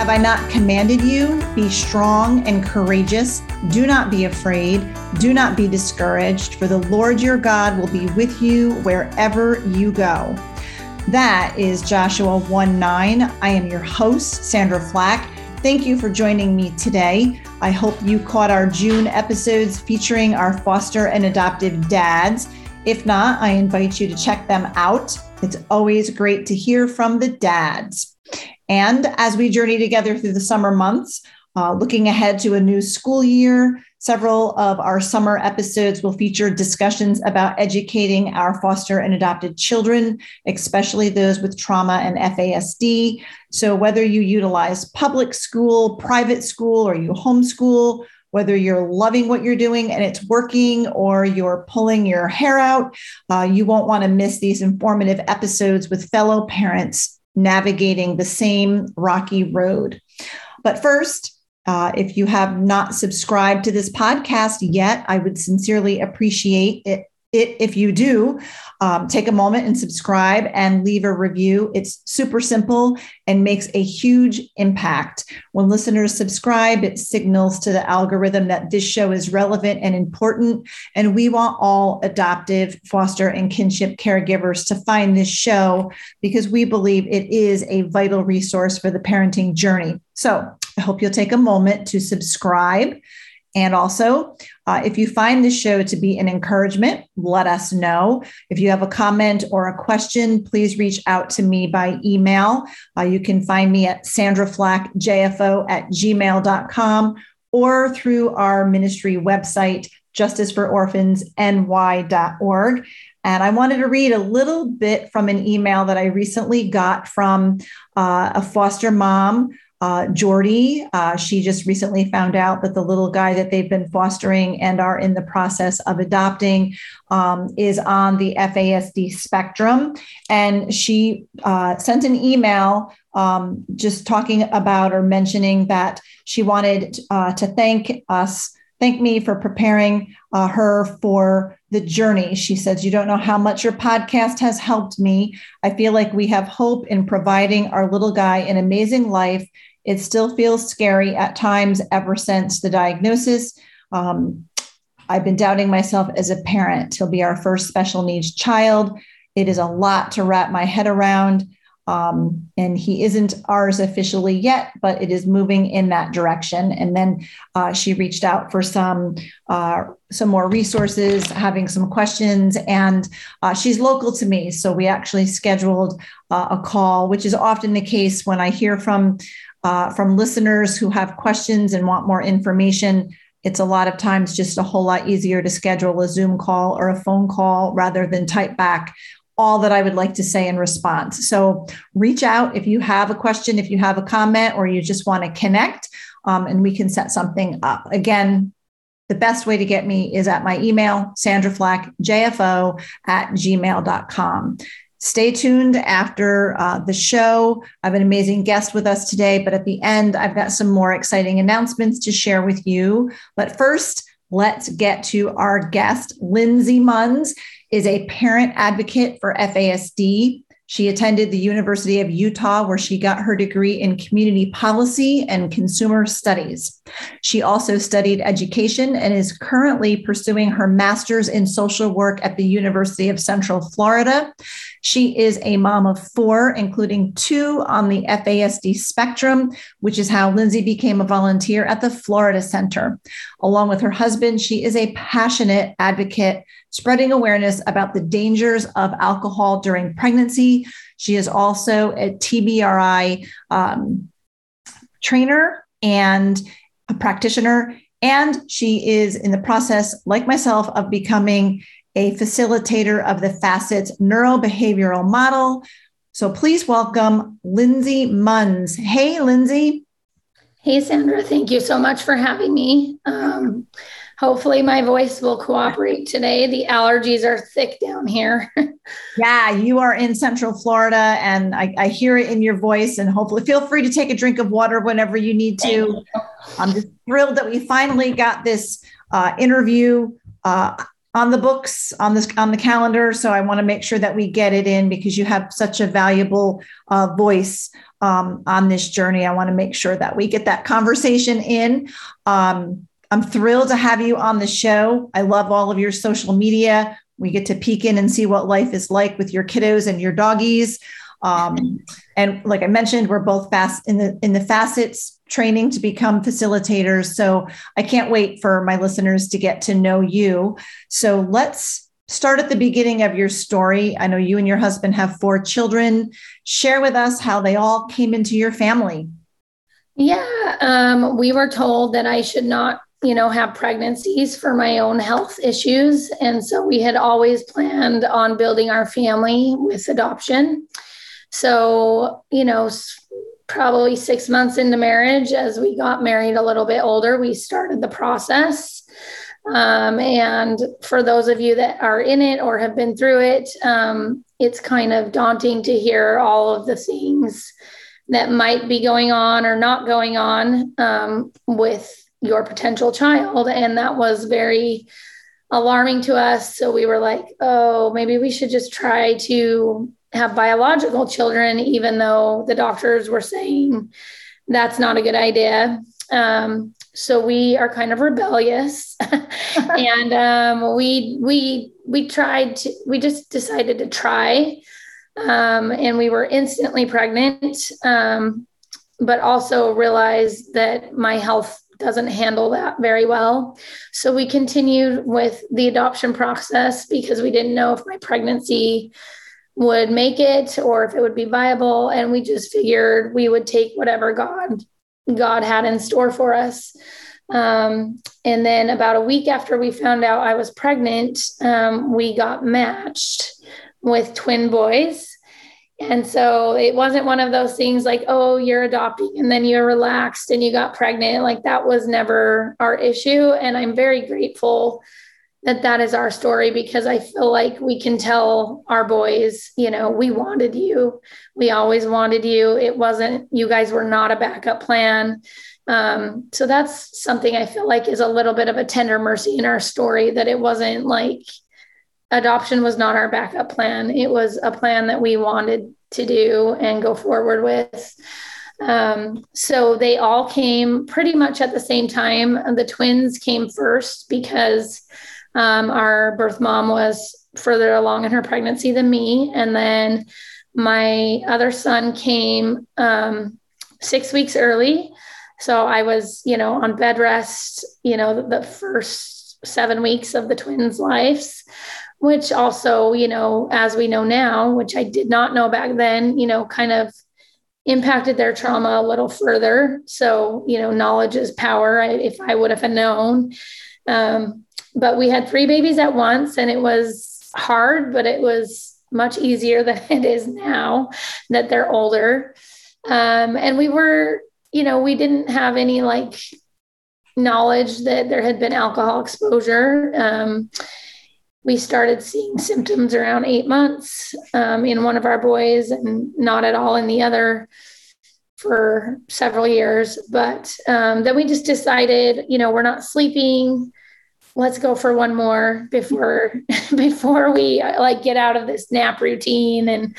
Have I not commanded you? Be strong and courageous. Do not be afraid. Do not be discouraged, for the Lord your God will be with you wherever you go. That is Joshua 1 9. I am your host, Sandra Flack. Thank you for joining me today. I hope you caught our June episodes featuring our foster and adoptive dads. If not, I invite you to check them out. It's always great to hear from the dads. And as we journey together through the summer months, uh, looking ahead to a new school year, several of our summer episodes will feature discussions about educating our foster and adopted children, especially those with trauma and FASD. So, whether you utilize public school, private school, or you homeschool, whether you're loving what you're doing and it's working or you're pulling your hair out, uh, you won't want to miss these informative episodes with fellow parents navigating the same rocky road. But first, uh, if you have not subscribed to this podcast yet, I would sincerely appreciate it it, if you do, um, take a moment and subscribe and leave a review. It's super simple and makes a huge impact. When listeners subscribe, it signals to the algorithm that this show is relevant and important. And we want all adoptive, foster, and kinship caregivers to find this show because we believe it is a vital resource for the parenting journey. So I hope you'll take a moment to subscribe. And also, uh, if you find this show to be an encouragement, let us know. If you have a comment or a question, please reach out to me by email. Uh, you can find me at sandraflackjfo at gmail.com or through our ministry website, justicefororphansny.org. And I wanted to read a little bit from an email that I recently got from uh, a foster mom uh, Jordy. Uh, she just recently found out that the little guy that they've been fostering and are in the process of adopting um, is on the FASD spectrum. And she uh, sent an email um, just talking about or mentioning that she wanted uh, to thank us, thank me for preparing uh, her for the journey. She says, You don't know how much your podcast has helped me. I feel like we have hope in providing our little guy an amazing life it still feels scary at times ever since the diagnosis. Um, I've been doubting myself as a parent. He'll be our first special needs child. It is a lot to wrap my head around. Um, and he isn't ours officially yet, but it is moving in that direction. And then uh, she reached out for some uh, some more resources, having some questions, and uh, she's local to me, so we actually scheduled uh, a call, which is often the case when I hear from uh, from listeners who have questions and want more information. It's a lot of times just a whole lot easier to schedule a Zoom call or a phone call rather than type back all that I would like to say in response. So reach out if you have a question, if you have a comment, or you just want to connect, um, and we can set something up. Again, the best way to get me is at my email, sandraflackjfo at gmail.com. Stay tuned after uh, the show. I have an amazing guest with us today, but at the end, I've got some more exciting announcements to share with you. But first, let's get to our guest. Lindsay Munns is a parent advocate for FASD. She attended the University of Utah, where she got her degree in community policy and consumer studies. She also studied education and is currently pursuing her master's in social work at the University of Central Florida. She is a mom of four, including two on the FASD spectrum, which is how Lindsay became a volunteer at the Florida Center. Along with her husband, she is a passionate advocate spreading awareness about the dangers of alcohol during pregnancy. She is also a TBRI um, trainer and a practitioner. And she is in the process, like myself, of becoming a facilitator of the FASCETS neurobehavioral model. So please welcome Lindsay Munns. Hey, Lindsay. Hey, Sandra, thank you so much for having me. Um, hopefully, my voice will cooperate today. The allergies are thick down here. yeah, you are in Central Florida, and I, I, hear it in your voice. And hopefully, feel free to take a drink of water whenever you need to. I'm just thrilled that we finally got this uh, interview. Uh, on the books on this on the calendar. So i want to make sure that we get it in because you have such a valuable uh, voice um, on this journey. I want to make sure that we get that conversation in. Um, i'm thrilled to have you on the show. I love all of your social media. We get to peek in and see what life is like with your kiddos and your doggies um, and like I mentioned, we're both fast in the in the FASCETS training to become facilitators. So I can't wait for my listeners to get to know you. So let's start at the beginning of your story. I know you and your husband have four children. Share with us how they all came into your family. Yeah, um, we were told that I should not you know, have pregnancies for my own health issues. And so we had always planned on building our family with adoption. So, you know, probably six months into marriage, as we got married a little bit older, we started the process. Um, and for those of you that are in it or have been through it, um, it's kind of daunting to hear all of the things that might be going on or not going on um, with your potential child. And that was very alarming to us. So we were like, oh, maybe we should just try to have biological children, even though the doctors were saying that's not a good idea. Um, so we are kind of rebellious, and um, we we we tried to. We just decided to try, um, and we were instantly pregnant. Um, but also realized that my health doesn't handle that very well. So we continued with the adoption process because we didn't know if my pregnancy would make it or if it would be viable and we just figured we would take whatever god god had in store for us. Um, and then about a week after we found out i was pregnant um, we got matched with twin boys. And so it wasn't one of those things like oh you're adopting and then you're relaxed and you got pregnant. Like that was never our issue. And i'm very grateful that that is our story because I feel like we can tell our boys, you know, we wanted you. We always wanted you. It wasn't, you guys were not a backup plan. Um, so that's something I feel like is a little bit of a tender mercy in our story that it wasn't like adoption was not our backup plan. It was a plan that we wanted to do and go forward with. Um, so they all came pretty much at the same time. The twins came first because um, our birth mom was further along in her pregnancy than me. And then my other son came um, six weeks early. So I was, you know, on bed rest, you know, the, the first seven weeks of the twins' lives, which also, you know, as we know now, which I did not know back then, you know, kind of impacted their trauma a little further. So, you know, knowledge is power. I, if I would have known, um, but we had three babies at once and it was hard, but it was much easier than it is now that they're older. Um, and we were, you know, we didn't have any like knowledge that there had been alcohol exposure. Um, we started seeing symptoms around eight months um, in one of our boys and not at all in the other for several years. But um, then we just decided, you know, we're not sleeping let's go for one more before before we like get out of this nap routine. And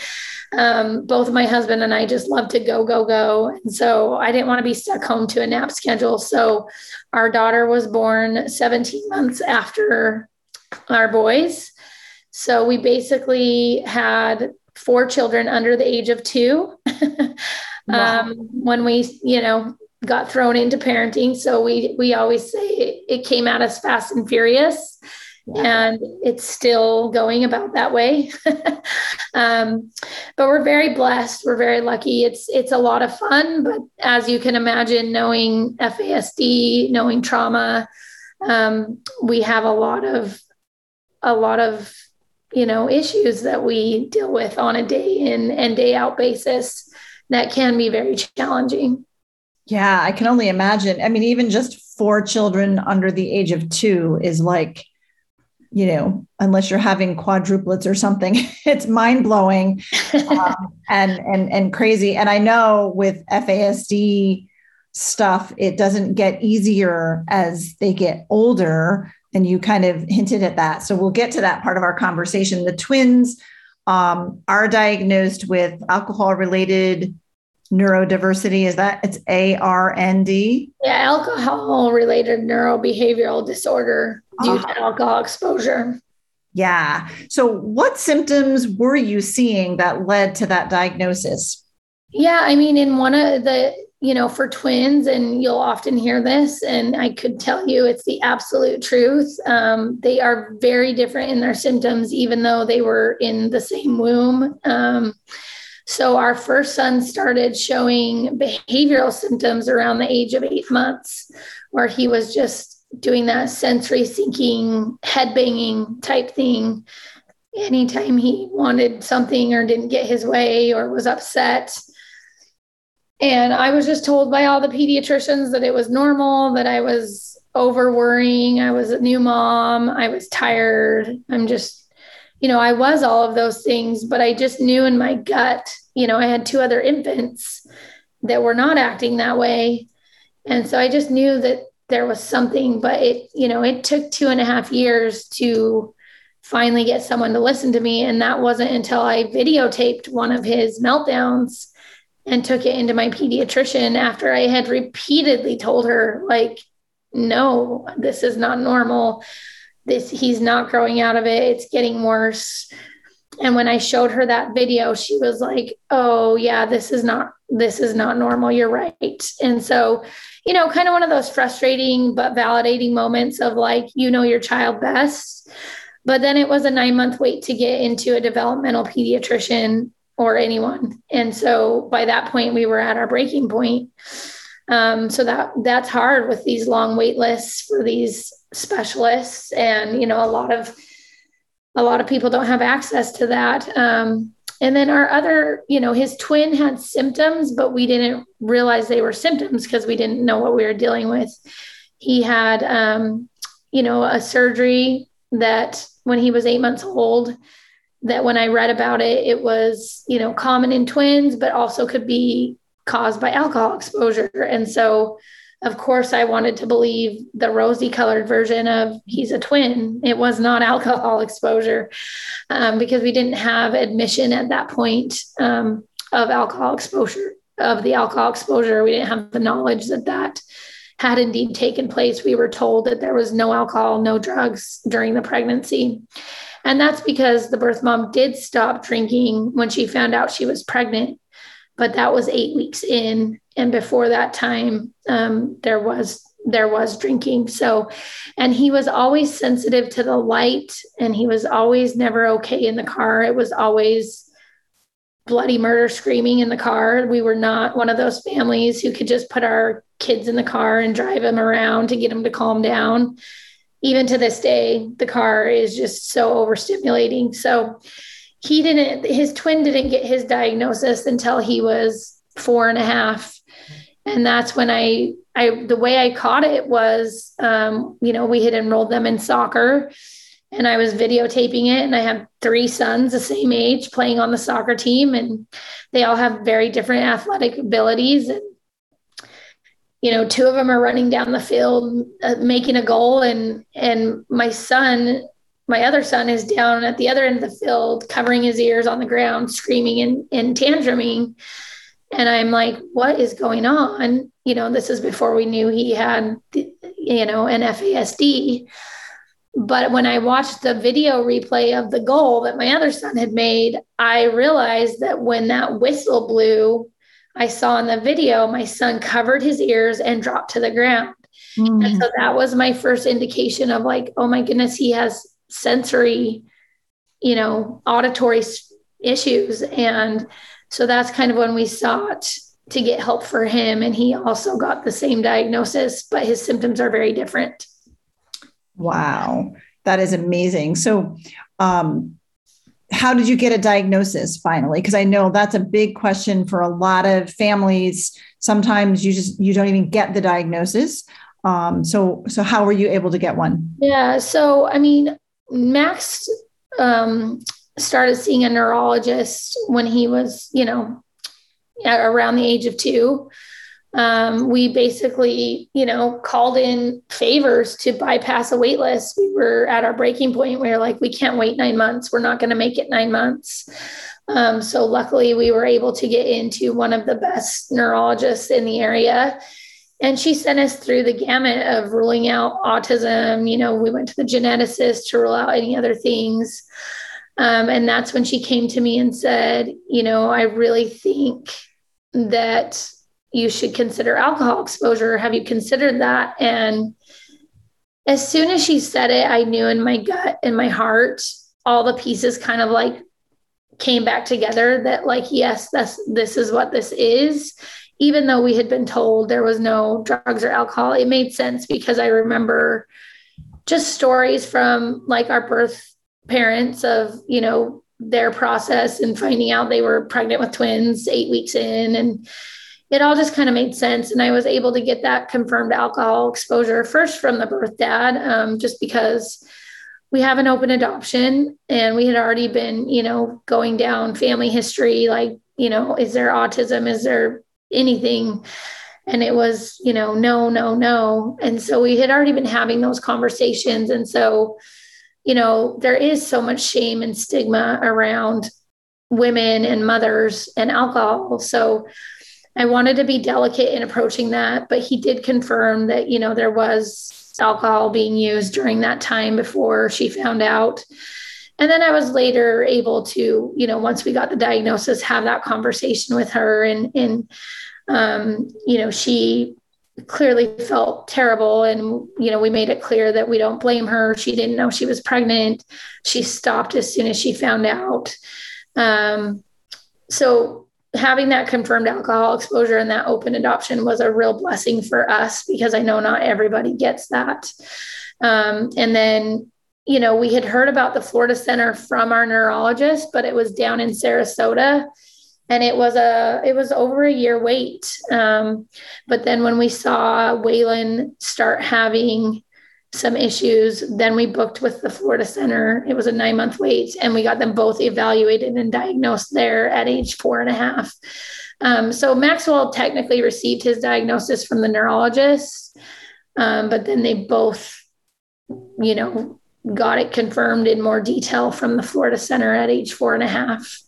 um, both my husband and i just love to go go go. And so i didn't want to be stuck home to a nap schedule. So our daughter was born 17 months after our boys. So we basically had four children under the age of two. Wow. um, when we you know got thrown into parenting. So we we always say it, it came at us fast and furious. And it's still going about that way, um, but we're very blessed. We're very lucky. It's it's a lot of fun, but as you can imagine, knowing FASD, knowing trauma, um, we have a lot of a lot of you know issues that we deal with on a day in and day out basis that can be very challenging Yeah, I can only imagine. I mean, even just four children under the age of two is like, you know, unless you're having quadruplets or something, it's mind blowing um, and and and crazy. And I know with FASD stuff, it doesn't get easier as they get older. And you kind of hinted at that. So we'll get to that part of our conversation. The twins um, are diagnosed with alcohol related neurodiversity. Is that it's A R N D? Yeah, alcohol related neurobehavioral disorder due uh-huh. to alcohol exposure. Yeah. So, what symptoms were you seeing that led to that diagnosis? Yeah, I mean, in one of the, you know, for twins, and you'll often hear this, and I could tell you it's the absolute truth. Um, they are very different in their symptoms, even though they were in the same womb. Um, so our first son started showing behavioral symptoms around the age of eight months, where he was just doing that sensory seeking, head banging type thing. Anytime he wanted something or didn't get his way or was upset. And I was just told by all the pediatricians that it was normal, that I was over worrying. I was a new mom. I was tired. I'm just you know, I was all of those things, but I just knew in my gut, you know, I had two other infants that were not acting that way. And so I just knew that there was something, but it, you know, it took two and a half years to finally get someone to listen to me. And that wasn't until I videotaped one of his meltdowns and took it into my pediatrician after I had repeatedly told her, like, no, this is not normal this he's not growing out of it it's getting worse and when i showed her that video she was like oh yeah this is not this is not normal. You're right. And so you know kind of one of those frustrating but validating moments of like you know your child best. But then it was a nine month wait to get into a developmental pediatrician or anyone. And so by that point we were at our breaking point. Um, so that that's hard with these long wait lists for these specialists. And you know a lot of a lot of people don't have access to that. Um, and then our other you know his twin had symptoms but we didn't realize they were symptoms because we didn't know what we were dealing with. He had um, you know a surgery that when he was eight months old that when i read about it it was you know common in twins but also could be caused by alcohol exposure. And so of course, I wanted to believe the rosy colored version of he's a twin. It was not alcohol exposure um, because we didn't have admission at that point um, of alcohol exposure, of the alcohol exposure. We didn't have the knowledge that that had indeed taken place. We were told that there was no alcohol, no drugs during the pregnancy. And that's because the birth mom did stop drinking when she found out she was pregnant but that was eight weeks in. And before that time um, there was there was drinking. So and he was always sensitive to the light and he was always never okay in the car. It was always bloody murder screaming in the car. We were not one of those families who could just put our kids in the car and drive them around to get them to calm down. Even to this day the car is just so overstimulating. So he didn't his twin didn't get his diagnosis until he was four and a half. And that's when i i the way i caught it was um, you know we had enrolled them in soccer and i was videotaping it and i have three sons the same age playing on the soccer team and they all have very different athletic abilities and you know two of them are running down the field uh, making a goal and and my son my other son is down at the other end of the field, covering his ears on the ground, screaming and, and tantruming. And I'm like, what is going on? You know, this is before we knew he had, you know, an FASD. But when I watched the video replay of the goal that my other son had made, I realized that when that whistle blew, I saw in the video, my son covered his ears and dropped to the ground. Mm. And so that was my first indication of like, oh my goodness, he has sensory, you know, auditory issues. And so that's kind of when we sought to get help for him. And he also got the same diagnosis, but his symptoms are very different. Wow. That is amazing. So, um, how did you get a diagnosis finally? Because I know that's a big question for a lot of families. Sometimes you just you don't even get the diagnosis. Um, so so how were you able to get one? Yeah. So I mean, Max um, started seeing a neurologist when he was, you know, around the age of two um, we basically, you know, called in favors to bypass a wait list. We were at our breaking point. We were like, we can't wait nine months. We're not going to make it nine months. Um, so luckily, we were able to get into one of the best neurologists in the area. And she sent us through the gamut of ruling out autism. You know, we went to the geneticist to rule out any other things. Um, and that's when she came to me and said, you know, I really think that you should consider alcohol exposure. Have you considered that? And as soon as she said it, I knew in my gut and my heart, all the pieces kind of like came back together that like, yes, this this is what this is. Even though we had been told there was no drugs or alcohol, it made sense because I remember just stories from like our birth parents of, you know, their process and finding out they were pregnant with twins eight weeks in and it all just kind of made sense. And I was able to get that confirmed alcohol exposure first from the birth dad, um, just because we have an open adoption and we had already been, you know, going down family history like, you know, is there autism? Is there anything? And it was, you know, no, no, no. And so we had already been having those conversations. And so, you know, there is so much shame and stigma around women and mothers and alcohol. So, I wanted to be delicate in approaching that, but he did confirm that, you know, there was alcohol being used during that time before she found out. And then I was later able to, you know, once we got the diagnosis, have that conversation with her. And, and um, you know, she clearly felt terrible. And, you know, we made it clear that we don't blame her. She didn't know she was pregnant. She stopped as soon as she found out. Um, so having that confirmed alcohol exposure and that open adoption was a real blessing for us because I know not everybody gets that. Um, and then, you know, we had heard about the Florida Center from our neurologist, but it was down in Sarasota and it was a it was over a year wait um, but then when we saw waylon start having some issues. Then we booked with the Florida Center. It was a nine month wait, and we got them both evaluated and diagnosed there at age four and a half. Um, so Maxwell technically received his diagnosis from the neurologist, um, but then they both, you know, got it confirmed in more detail from the Florida Center at age four and a half.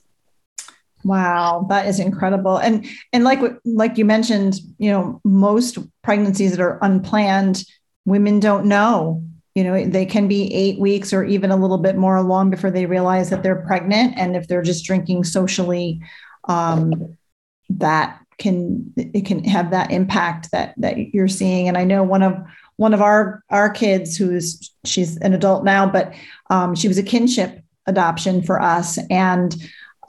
Wow, that is incredible. And and like like you mentioned, you know, most pregnancies that are unplanned women don't know you know they can be eight weeks or even a little bit more along before they realize that they're pregnant and if they're just drinking socially um, that can it can have that impact that that you're seeing and i know one of one of our our kids who's she's an adult now but um, she was a kinship adoption for us and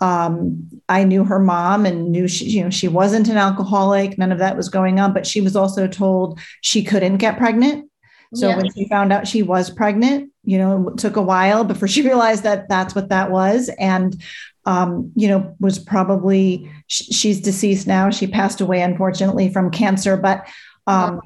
um, I knew her mom and knew she, you know, she wasn't an alcoholic. None of that was going on, but she was also told she couldn't get pregnant. So yeah. when she found out she was pregnant, you know, it took a while before she realized that that's what that was. And, um, you know, was probably, she's deceased now. She passed away, unfortunately, from cancer. But, um,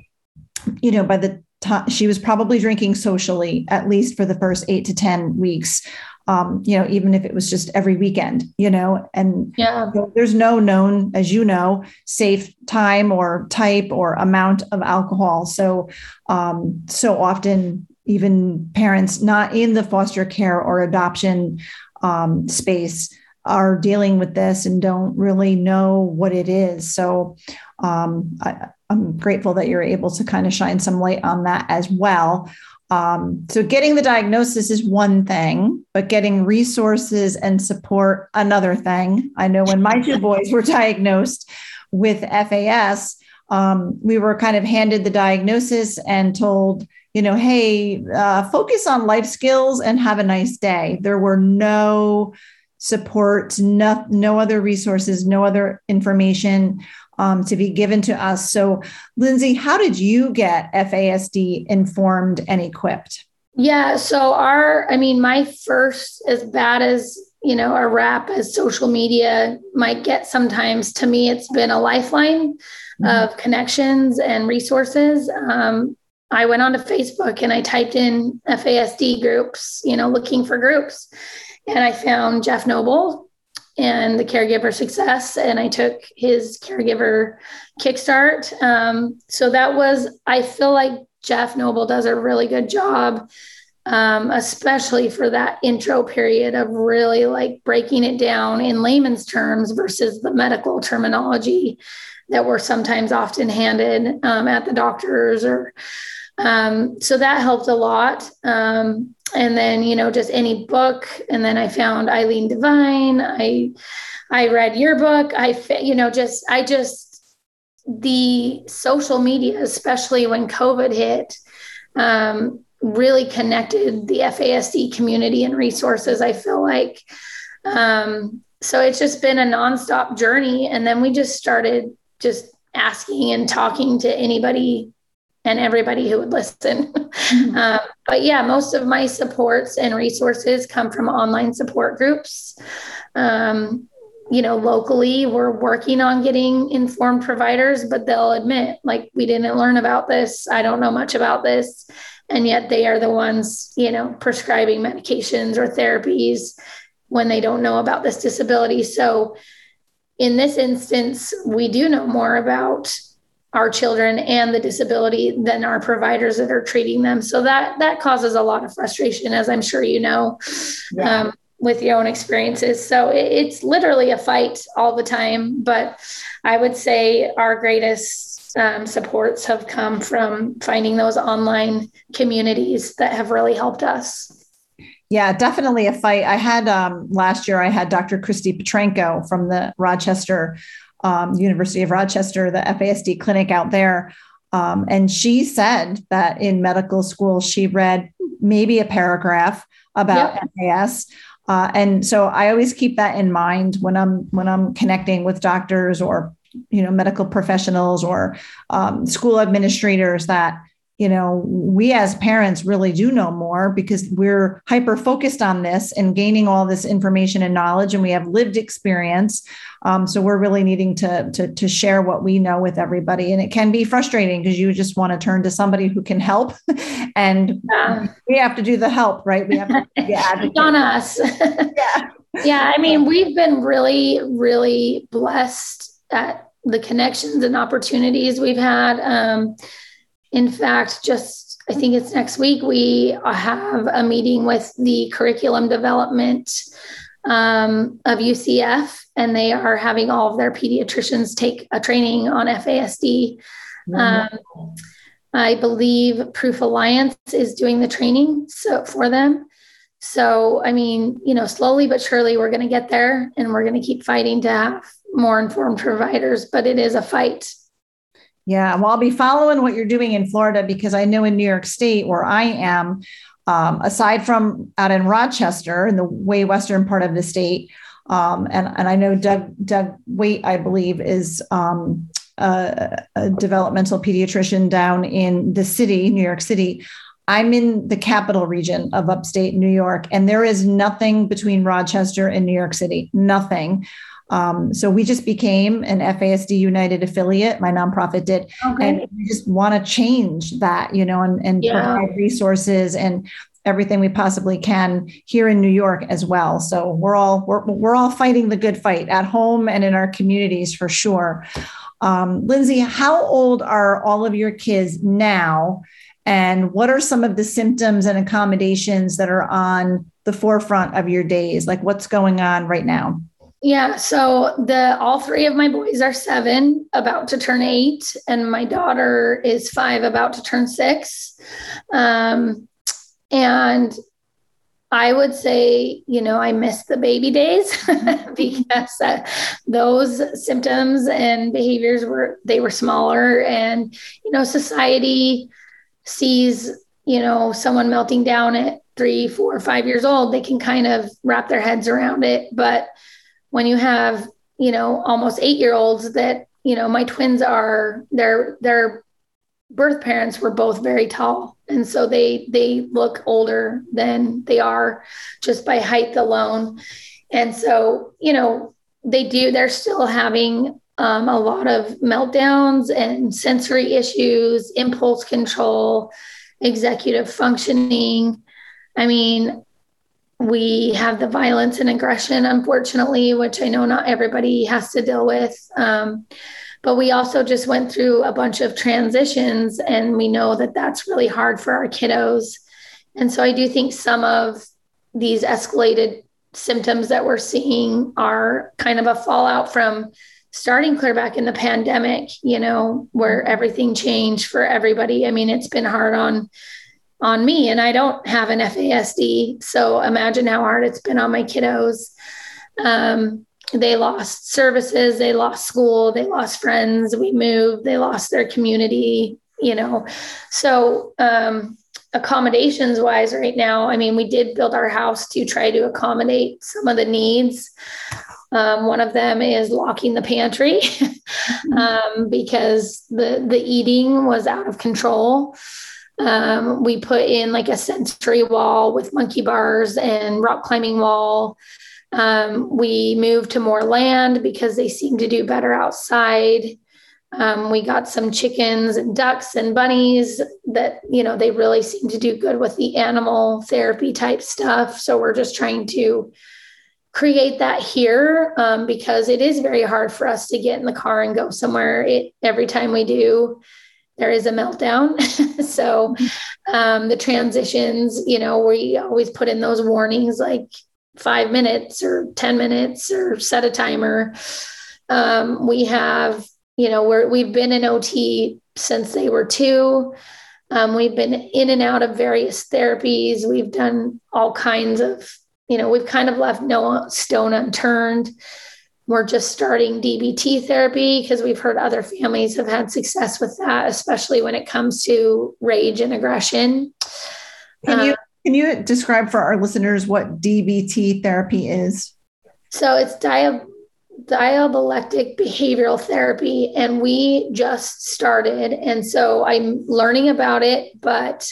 you know, by the time she was probably drinking socially, at least for the first eight to 10 weeks um, you know, even if it was just every weekend, you know, and yeah. there's no known, as you know, safe time or type or amount of alcohol. So, um, so often, even parents not in the foster care or adoption um, space are dealing with this and don't really know what it is. So, um, I, I'm grateful that you're able to kind of shine some light on that as well. Um, so getting the diagnosis is one thing, but getting resources and support another thing. I know when my two boys were diagnosed with FAS, um, we were kind of handed the diagnosis and told, you know, hey, uh, focus on life skills and have a nice day. There were no support, no, no other resources, no other information um, to be given to us. So, Lindsay, how did you get FASD informed and equipped? Yeah. So, our, I mean, my first, as bad as you know, a rap as social media might get sometimes, to me, it's been a lifeline mm-hmm. of connections and resources. Um, I went onto Facebook and I typed in FASD groups, you know, looking for groups. And I found Jeff Noble and the caregiver success, and I took his caregiver kickstart. Um, so that was, I feel like Jeff Noble does a really good job um, especially for that intro period of really like breaking it down in layman's terms versus the medical terminology that we're sometimes often handed um, at the doctors or um, so that helped a lot um, and then you know just any book and then i found eileen devine i i read your book i you know just i just the social media especially when covid hit um, really connected the FASD community and resources, I feel like. Um, so it's just been a nonstop journey. And then we just started just asking and talking to anybody and everybody who would listen. Mm-hmm. Um, but yeah, most of my supports and resources come from online support groups. Um, you know, locally, we're working on getting informed providers, but they'll admit, like, we didn't learn about this. I don't know much about this and yet they are the ones you know prescribing medications or therapies when they don't know about this disability so in this instance we do know more about our children and the disability than our providers that are treating them so that that causes a lot of frustration as i'm sure you know yeah. um, with your own experiences so it, it's literally a fight all the time but i would say our greatest um, supports have come from finding those online communities that have really helped us. Yeah, definitely a fight. I had um, last year, I had Dr. Christie Petrenko from the Rochester, um, University of Rochester, the FASD clinic out there. Um, and she said that in medical school, she read maybe a paragraph about yep. FAS. Uh, and so I always keep that in mind when I'm when I'm connecting with doctors or you know medical professionals or um, school administrators that you know we as parents really do know more because we're hyper focused on this and gaining all this information and knowledge and we have lived experience. Um, so we're really needing to, to to share what we know with everybody. And it can be frustrating because you just want to turn to somebody who can help. And yeah. we have to do the help right? We have to be on us. Yeah. Yeah i mean we've been really really blessed at the connections and opportunities we've had. Um, in fact, just I think it's next week, we have a meeting with the curriculum development um, of UCF, and they are having all of their pediatricians take a training on FASD. Um, I believe Proof Alliance is doing the training so for them. So, I mean, you know, slowly but surely we're going to get there and we're going to keep fighting to have more informed providers, but it is a fight. Yeah, well, I'll be following what you're doing in Florida because I know in New York State, where I am, um, aside from out in Rochester, in the way western part of the state, um, and and I know Doug Doug Wait, I believe, is um, a, a developmental pediatrician down in the city, New York City. I'm in the capital region of upstate New York, and there is nothing between Rochester and New York City. Nothing. Um, so we just became an FASD United affiliate. My nonprofit did, okay. and we just want to change that, you know, and, and yeah. provide resources and everything we possibly can here in New York as well. So we're all we're we're all fighting the good fight at home and in our communities for sure. Um, Lindsay, how old are all of your kids now? And what are some of the symptoms and accommodations that are on the forefront of your days? Like what's going on right now? Yeah, so the all three of my boys are seven, about to turn eight, and my daughter is five, about to turn six. Um, and I would say, you know, I miss the baby days because uh, those symptoms and behaviors were they were smaller, and you know, society sees you know someone melting down at three, four, five years old, they can kind of wrap their heads around it, but when you have you know almost eight year olds that you know my twins are their their birth parents were both very tall and so they they look older than they are just by height alone And so, you know, they do, they're still having um, a lot of meltdowns and sensory issues, impulse control, executive functioning. I mean, we have the violence and aggression, unfortunately, which I know not everybody has to deal with. Um, but we also just went through a bunch of transitions, and we know that that's really hard for our kiddos. And so I do think some of these escalated symptoms that we're seeing are kind of a fallout from starting clear back in the pandemic, you know, where everything changed for everybody. I mean, it's been hard on on me and I don't have an FASD. So imagine how hard it's been on my kiddos. Um, they lost services, they lost school, they lost friends, we moved, they lost their community, you know. So um, accommodations wise right now, I mean, we did build our house to try to accommodate some of the needs. Um, one of them is locking the pantry um, because the the eating was out of control. Um, we put in like a sensory wall with monkey bars and rock climbing wall. Um, we moved to more land because they seem to do better outside. Um, we got some chickens and ducks and bunnies that, you know, they really seem to do good with the animal therapy type stuff. So we're just trying to create that here um, because it is very hard for us to get in the car and go somewhere. It, every time we do, there is a meltdown. so um, the transitions, you know, we always put in those warnings like five minutes or 10 minutes or set a timer. Um, we have, you know, we're, we've been in OT since they were two. Um, we've been in and out of various therapies. We've done all kinds of, you know, we've kind of left no stone unturned. We're just starting DBT therapy because we've heard other families have had success with that, especially when it comes to rage and aggression. Can you uh, can you describe for our listeners what DBT therapy is? So it's dia- dialectic behavioral therapy, and we just started, and so I'm learning about it. But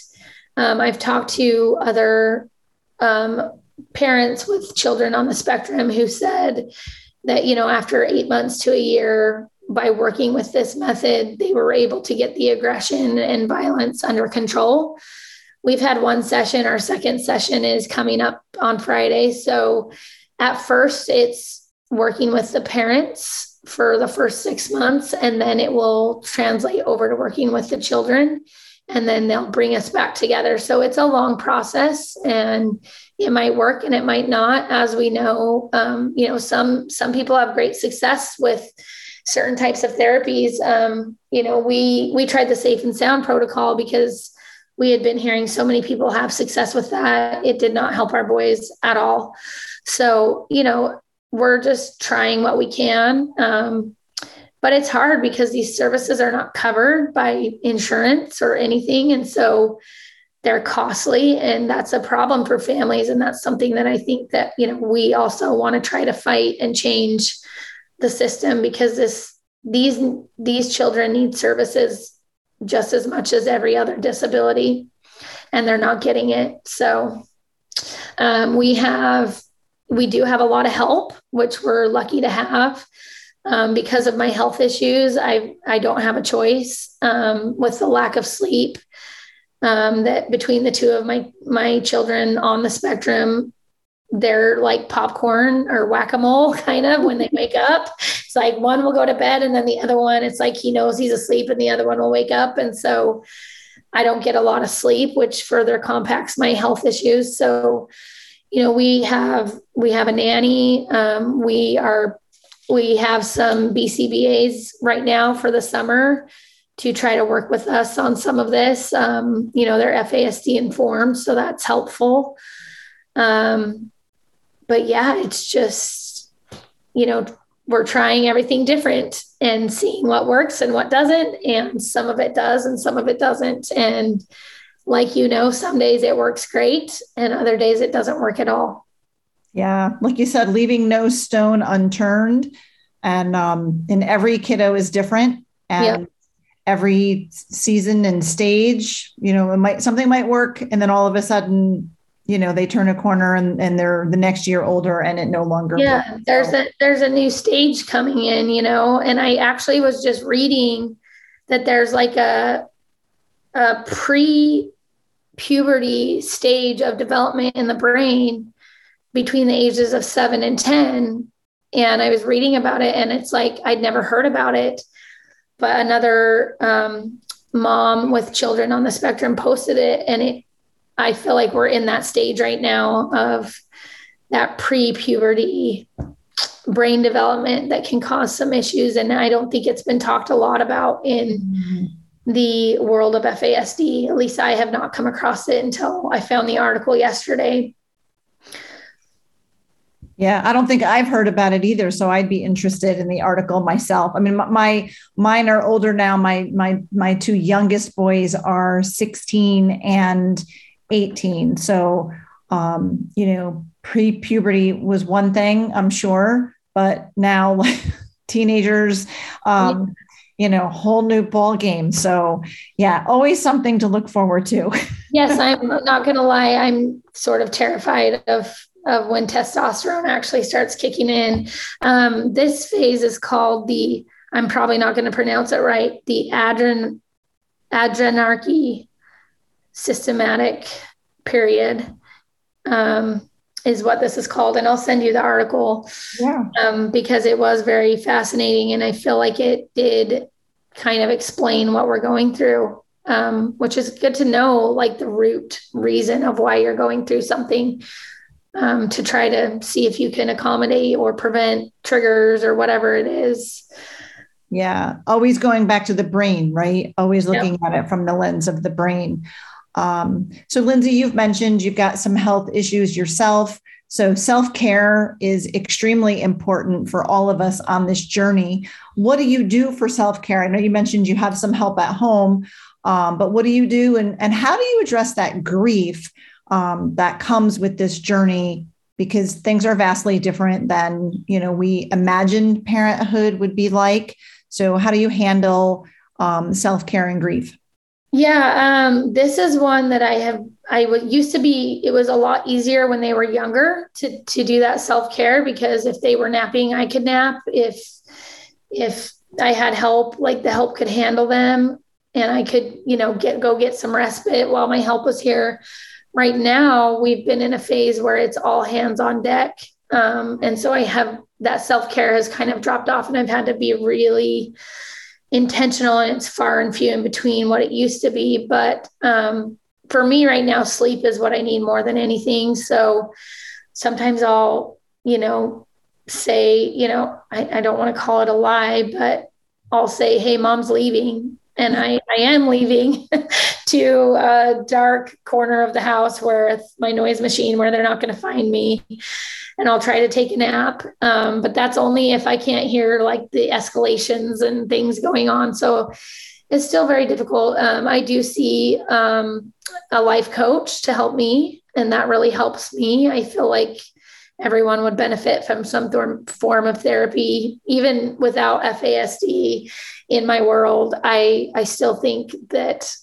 um, I've talked to other um, parents with children on the spectrum who said that you know after eight months to a year by working with this method they were able to get the aggression and violence under control. We've had one session. Our second session is coming up on friday. So at first it's working with the parents for the first six months and then it will translate over to working with the children and then they'll bring us back together. So it's a long process and it might work and it might not as we know um, you know some some people have great success with certain types of therapies. Um, you know we we tried the safe and sound protocol because we had been hearing so many people have success with that. It did not help our boys at all. So you know we're just trying what we can um, but it's hard because these services are not covered by insurance or anything. And so they're costly and that's a problem for families and that's something that i think that you know we also want to try to fight and change the system because this these these children need services just as much as every other disability and they're not getting it. So um, we have we do have a lot of help which we're lucky to have. Um, because of my health issues i i don't have a choice um, with the lack of sleep um, that between the two of my my children on the spectrum they're like popcorn or whack-a-mole kind of when they wake up. It's like one will go to bed and then the other one it's like he knows he's asleep and the other one will wake up. And so i don't get a lot of sleep which further compacts my health issues. So you know we have we have a nanny. Um, we are we have some bcbas right now for the summer to try to work with us on some of this. Um, you know, they're FASD informed, so that's helpful. Um, but yeah, it's just, you know, we're trying everything different and seeing what works and what doesn't. And some of it does and some of it doesn't. And like you know, some days it works great and other days it doesn't work at all. Yeah. Like you said, leaving no stone unturned. And um, and every kiddo is different. And yep every season and stage you know it might something might work and then all of a sudden you know they turn a corner and, and they're the next year older and it no longer yeah works. there's a there's a new stage coming in you know and i actually was just reading that there's like a a pre puberty stage of development in the brain between the ages of 7 and 10 and i was reading about it and it's like i'd never heard about it but another um, mom with children on the spectrum posted it and it I feel like we're in that stage right now of that pre-puberty brain development that can cause some issues and I don't think it's been talked a lot about in mm-hmm. the world of FASD. At least I have not come across it until I found the article yesterday. Yeah, I don't think I've heard about it either, so I'd be interested in the article myself. I mean, my, mine are older now. My my my two youngest boys are 16 and 18. So, um, you know, pre puberty was one thing, I'm sure, but now like teenagers, um, you know, whole new ball game. So, yeah, always something to look forward to. yes, I'm not going to lie. I'm sort of terrified of of when testosterone actually starts kicking in. Um, this phase is called the. I'm probably not going to pronounce it right. The adren adrenarche systematic period um, is what this is called and i'll send you the article yeah. um, because it was very fascinating and i feel like it did kind of explain what we're going through um, which is good to know like the root reason of why you're going through something um, to try to see if you can accommodate or prevent triggers or whatever it is yeah always going back to the brain right always looking yep. at it from the lens of the brain um, so, Lindsay, you've mentioned you've got some health issues yourself. So, self care is extremely important for all of us on this journey. What do you do for self care? I know you mentioned you have some help at home, um, but what do you do and, and how do you address that grief um, that comes with this journey? Because things are vastly different than you know we imagined parenthood would be like. So, how do you handle um, self care and grief? Yeah, um, this is one that I have. I w- used to be. It was a lot easier when they were younger to to do that self care because if they were napping, I could nap. If if I had help, like the help could handle them, and I could, you know, get go get some respite while my help was here. Right now, we've been in a phase where it's all hands on deck, um, and so I have that self care has kind of dropped off, and I've had to be really intentional and it's far and few in between what it used to be. But um, for me right now, sleep is what I need more than anything. So sometimes I'll, you know, say, you know, I, I don't want to call it a lie, but I'll say, hey, mom's leaving. And I, I am leaving to a dark corner of the house where my noise machine, where they're not going to find me and I'll try to take a nap. Um, but that's only if I can't hear like the escalations and things going on. So it's still very difficult. Um, I do see um, a life coach to help me, and that really helps me. I feel like everyone would benefit from some form of therapy, even without FASD in my world. I I still think that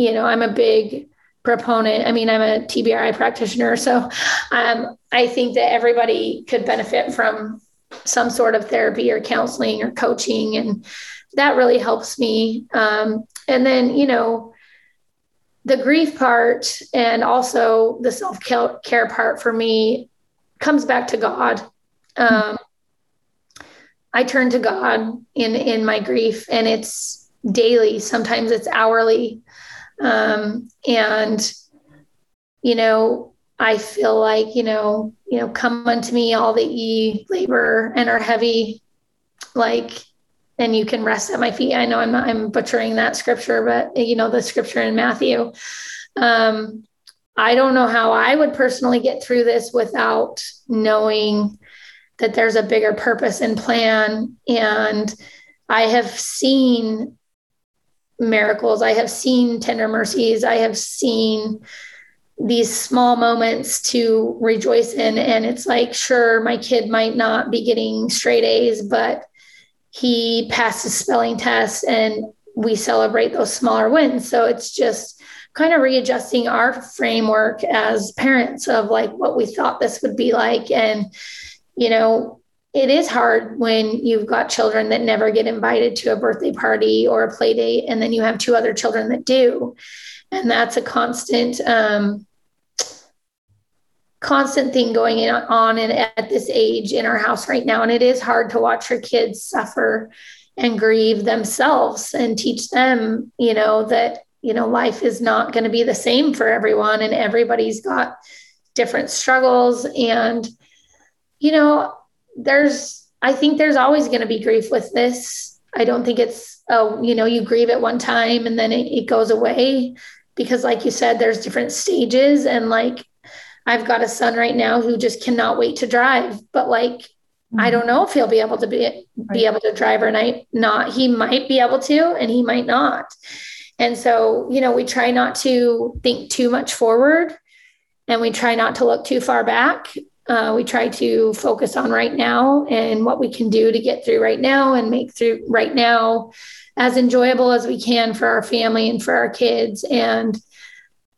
you know I'm a big proponent. I mean, I'm a TBRI practitioner, so um, I think that everybody could benefit from some sort of therapy or counseling or coaching, and that really helps me. Um, and then, you know, the grief part and also the self care part for me comes back to God. Um, I turn to God in in my grief, and it's daily. Sometimes it's hourly. Um, and, you know, I feel like, you know, you know, come unto me all that ye labor and are heavy, like, and you can rest at my feet. I know I'm not, I'm butchering that scripture, but you know, the scripture in Matthew. Um, I don't know how I would personally get through this without knowing that there's a bigger purpose and plan. And I have seen miracles. I have seen tender mercies. I have seen these small moments to rejoice in. And it's like, sure, my kid might not be getting straight A's, but he passed his spelling test and we celebrate those smaller wins. So it's just kind of readjusting our framework as parents of like what we thought this would be like and you know it is hard when you've got children that never get invited to a birthday party or a play date and then you have two other children that do. And that's a constant um, constant thing going on in, at this age in our house right now. And it is hard to watch your kids suffer and grieve themselves and teach them you know that you know life is not going to be the same for everyone and everybody's got different struggles. And you know there's i think there's always going to be grief with this i don't think it's oh you know you grieve at one time and then it, it goes away because like you said there's different stages and like i've got a son right now who just cannot wait to drive but like I mm-hmm. don't know if he'll be able to be be able to drive or not. He might be able to, and he might not. And so, you know, we try not to think too much forward and we try not to look too far back. Uh, we try to focus on right now and what we can do to get through right now and make through right now as enjoyable as we can for our family and for our kids. And,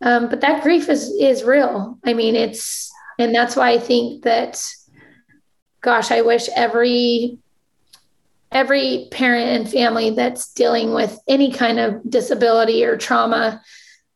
um, but that grief is, is real. I mean, it's, and that's why I think that, gosh, I wish every every parent and family that's dealing with any kind of disability or trauma,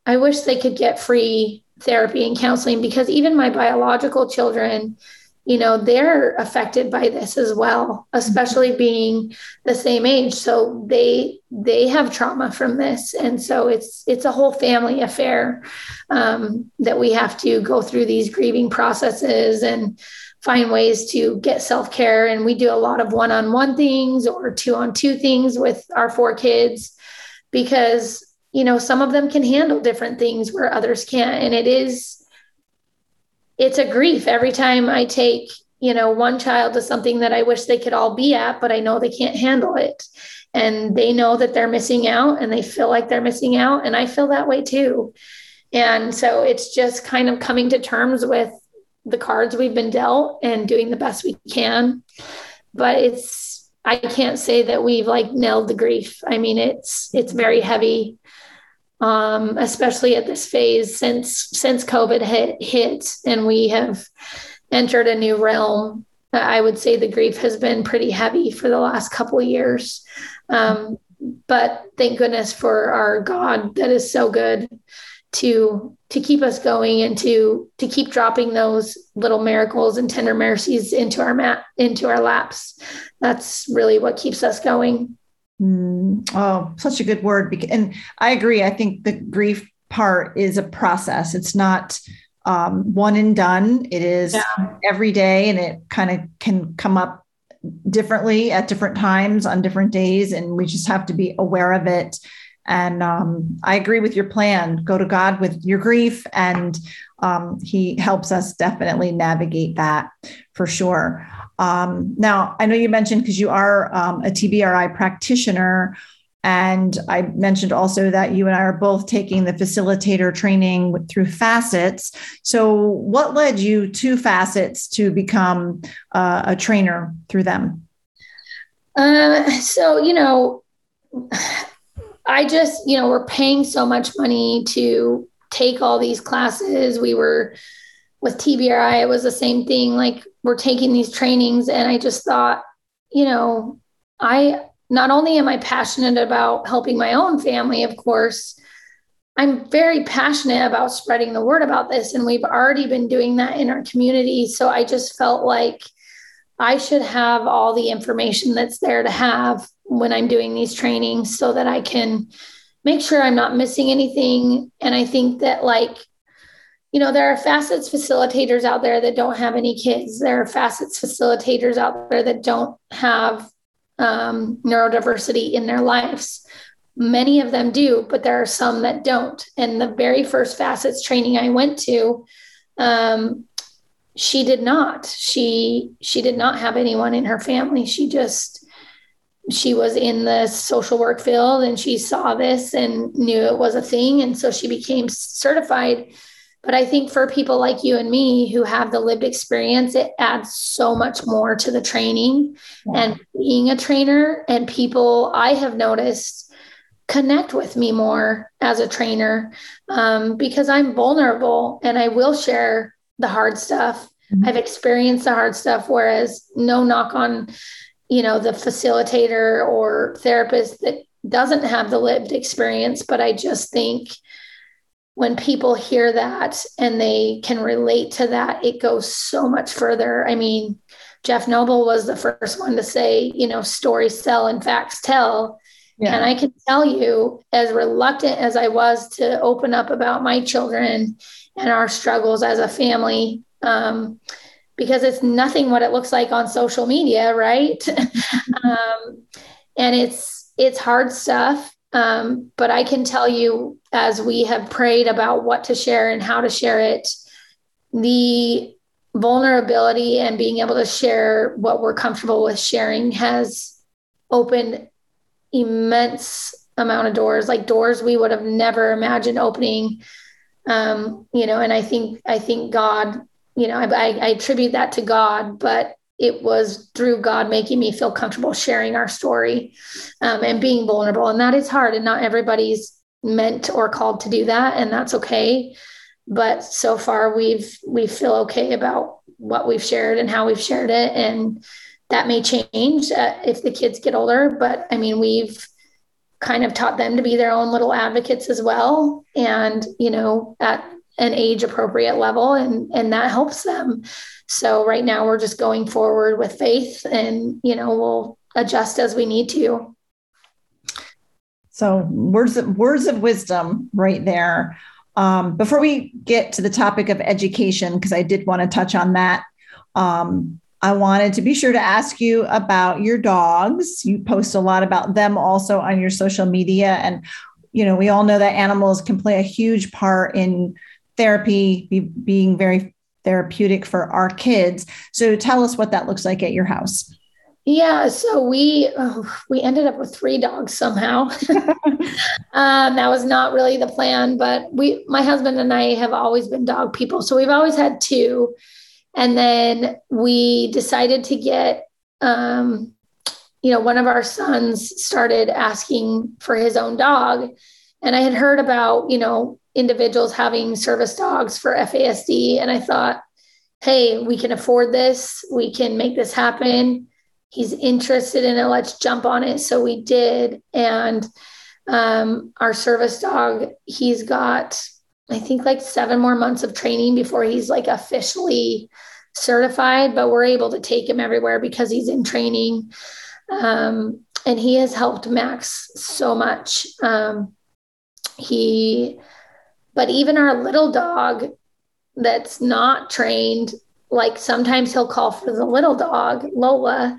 I wish they could get free therapy and counseling because even my biological children, you know, they're affected by this as well, especially being the same age. So they they have trauma from this, and so it's it's a whole family affair um, that we have to go through these grieving processes and find ways to get self care. And we do a lot of one on one things or two on two things with our four kids because, you know, some of them can handle different things where others can't. And it is, it's a grief every time I take, you know, one child to something that I wish they could all be at, but I know they can't handle it. And they know that they're missing out and they feel like they're missing out. And I feel that way too. And so it's just kind of coming to terms with the cards we've been dealt and doing the best we can. But it's I can't say that we've like nailed the grief. I mean, it's it's very heavy, um, especially at this phase since since COVID hit hit and we have entered a new realm. I would say the grief has been pretty heavy for the last couple years. Um, but thank goodness for our God that is so good to to keep us going and to to keep dropping those little miracles and tender mercies into our mat into our laps that's really what keeps us going mm, oh such a good word and i agree i think the grief part is a process it's not um, one and done it is yeah. every day and it kind of can come up differently at different times on different days and we just have to be aware of it and um, I agree with your plan. Go to God with your grief, and um, He helps us definitely navigate that for sure. Um, now, I know you mentioned because you are um, a TBRI practitioner. And I mentioned also that you and I are both taking the facilitator training through FASCETS. So, what led you to FASCETS to become uh, a trainer through them? Uh, so, you know, I just, you know, we're paying so much money to take all these classes. We were with TBRI, it was the same thing. Like we're taking these trainings, and I just thought, you know, I not only am I passionate about helping my own family, of course, I'm very passionate about spreading the word about this. And we've already been doing that in our community. So I just felt like I should have all the information that's there to have when I'm doing these trainings so that I can make sure I'm not missing anything. And I think that, like, you know, there are FASCETS facilitators out there that don't have any kids. There are FASCETS facilitators out there that don't have um, neurodiversity in their lives. Many of them do, but there are some that don't. And the very first FASCETS training I went to, um, she did not. She she did not have anyone in her family. She just she was in the social work field and she saw this and knew it was a thing. And so she became certified. But I think for people like you and me who have the lived experience, it adds so much more to the training yeah. and being a trainer. And people I have noticed connect with me more as a trainer um, because I'm vulnerable and I will share the hard stuff. Mm-hmm. I've experienced the hard stuff, whereas no knock on, you know, the facilitator or therapist that doesn't have the lived experience. But I just think when people hear that and they can relate to that, it goes so much further. I mean, Jeff Noble was the first one to say, you know, stories sell and facts tell. Yeah. And I can tell you, as reluctant as I was to open up about my children and our struggles as a family, um, because it's nothing what it looks like on social media, right? um, and it's it's hard stuff. Um, but I can tell you, as we have prayed about what to share and how to share it, the vulnerability and being able to share what we're comfortable with sharing has opened immense amount of doors, like doors we would have never imagined opening. Um, you know, and I think I think God, you know, I, I attribute that to God, but it was through God making me feel comfortable sharing our story um, and being vulnerable. And that is hard, and not everybody's meant or called to do that, and that's okay. But so far, we've we feel okay about what we've shared and how we've shared it, and that may change uh, if the kids get older. But I mean, we've kind of taught them to be their own little advocates as well, and you know, at an age appropriate level, and and that helps them. So right now, we're just going forward with faith, and you know, we'll adjust as we need to. So words of words of wisdom right there. Um, before we get to the topic of education, because I did want to touch on that, um, I wanted to be sure to ask you about your dogs. You post a lot about them also on your social media. And, you know, we all know that animals can play a huge part in therapy, be, being very therapeutic for our kids. So tell us what that looks like at your house. Yeah, so we oh, we ended up with three dogs somehow. um, that was not really the plan, but we, my husband and I, have always been dog people, so we've always had two, and then we decided to get, um, you know, one of our sons started asking for his own dog, and I had heard about you know individuals having service dogs for FASD, and I thought, hey, we can afford this, we can make this happen. He's interested in it. Let's jump on it. So we did. And um, our service dog he's got i think like seven more months of training before he's like officially certified but we're able to take him everywhere because he's in training. Um, and he has helped max so much. Um, he but even our little dog that's not trained like sometimes he'll call for the little dog, Lola.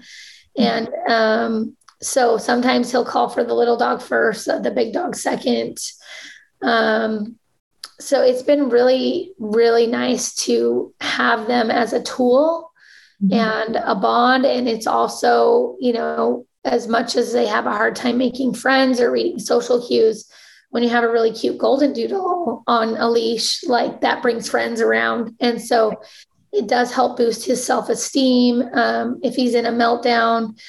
And um, so sometimes he'll call for the little dog first, uh, the big dog second. Um, so it's been really, really nice to have them as a tool mm-hmm. and a bond. And it's also, you know, as much as they have a hard time making friends or reading social cues, when you have a really cute golden doodle on a leash, like that brings friends around. And so it does help boost his self esteem. Um, if he's in a meltdown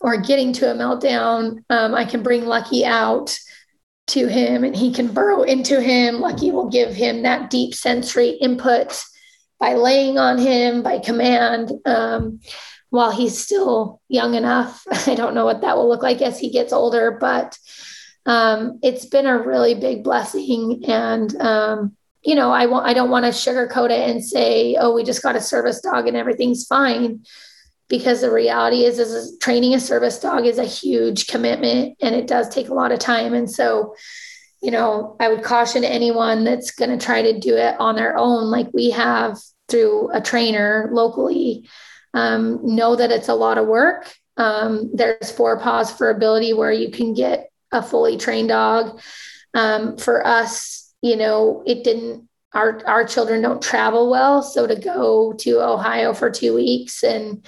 or getting to a meltdown, um, I can bring Lucky out to him and he can burrow into him. Lucky will give him that deep sensory input by laying on him by command um, while he's still young enough. I don't know what that will look like as he gets older, but um, it's been a really big blessing. And um, you know, I don't want to sugarcoat it and say, oh, we just got a service dog and everything's fine. Because the reality is, is training a service dog is a huge commitment and it does take a lot of time. And so, you know, I would caution anyone that's going to try to do it on their own, like we have through a trainer locally, um, know that it's a lot of work. Um, there's four paws for ability where you can get a fully trained dog. Um, for us, you know, it didn't our our children don't travel well, so to go to Ohio for 2 weeks and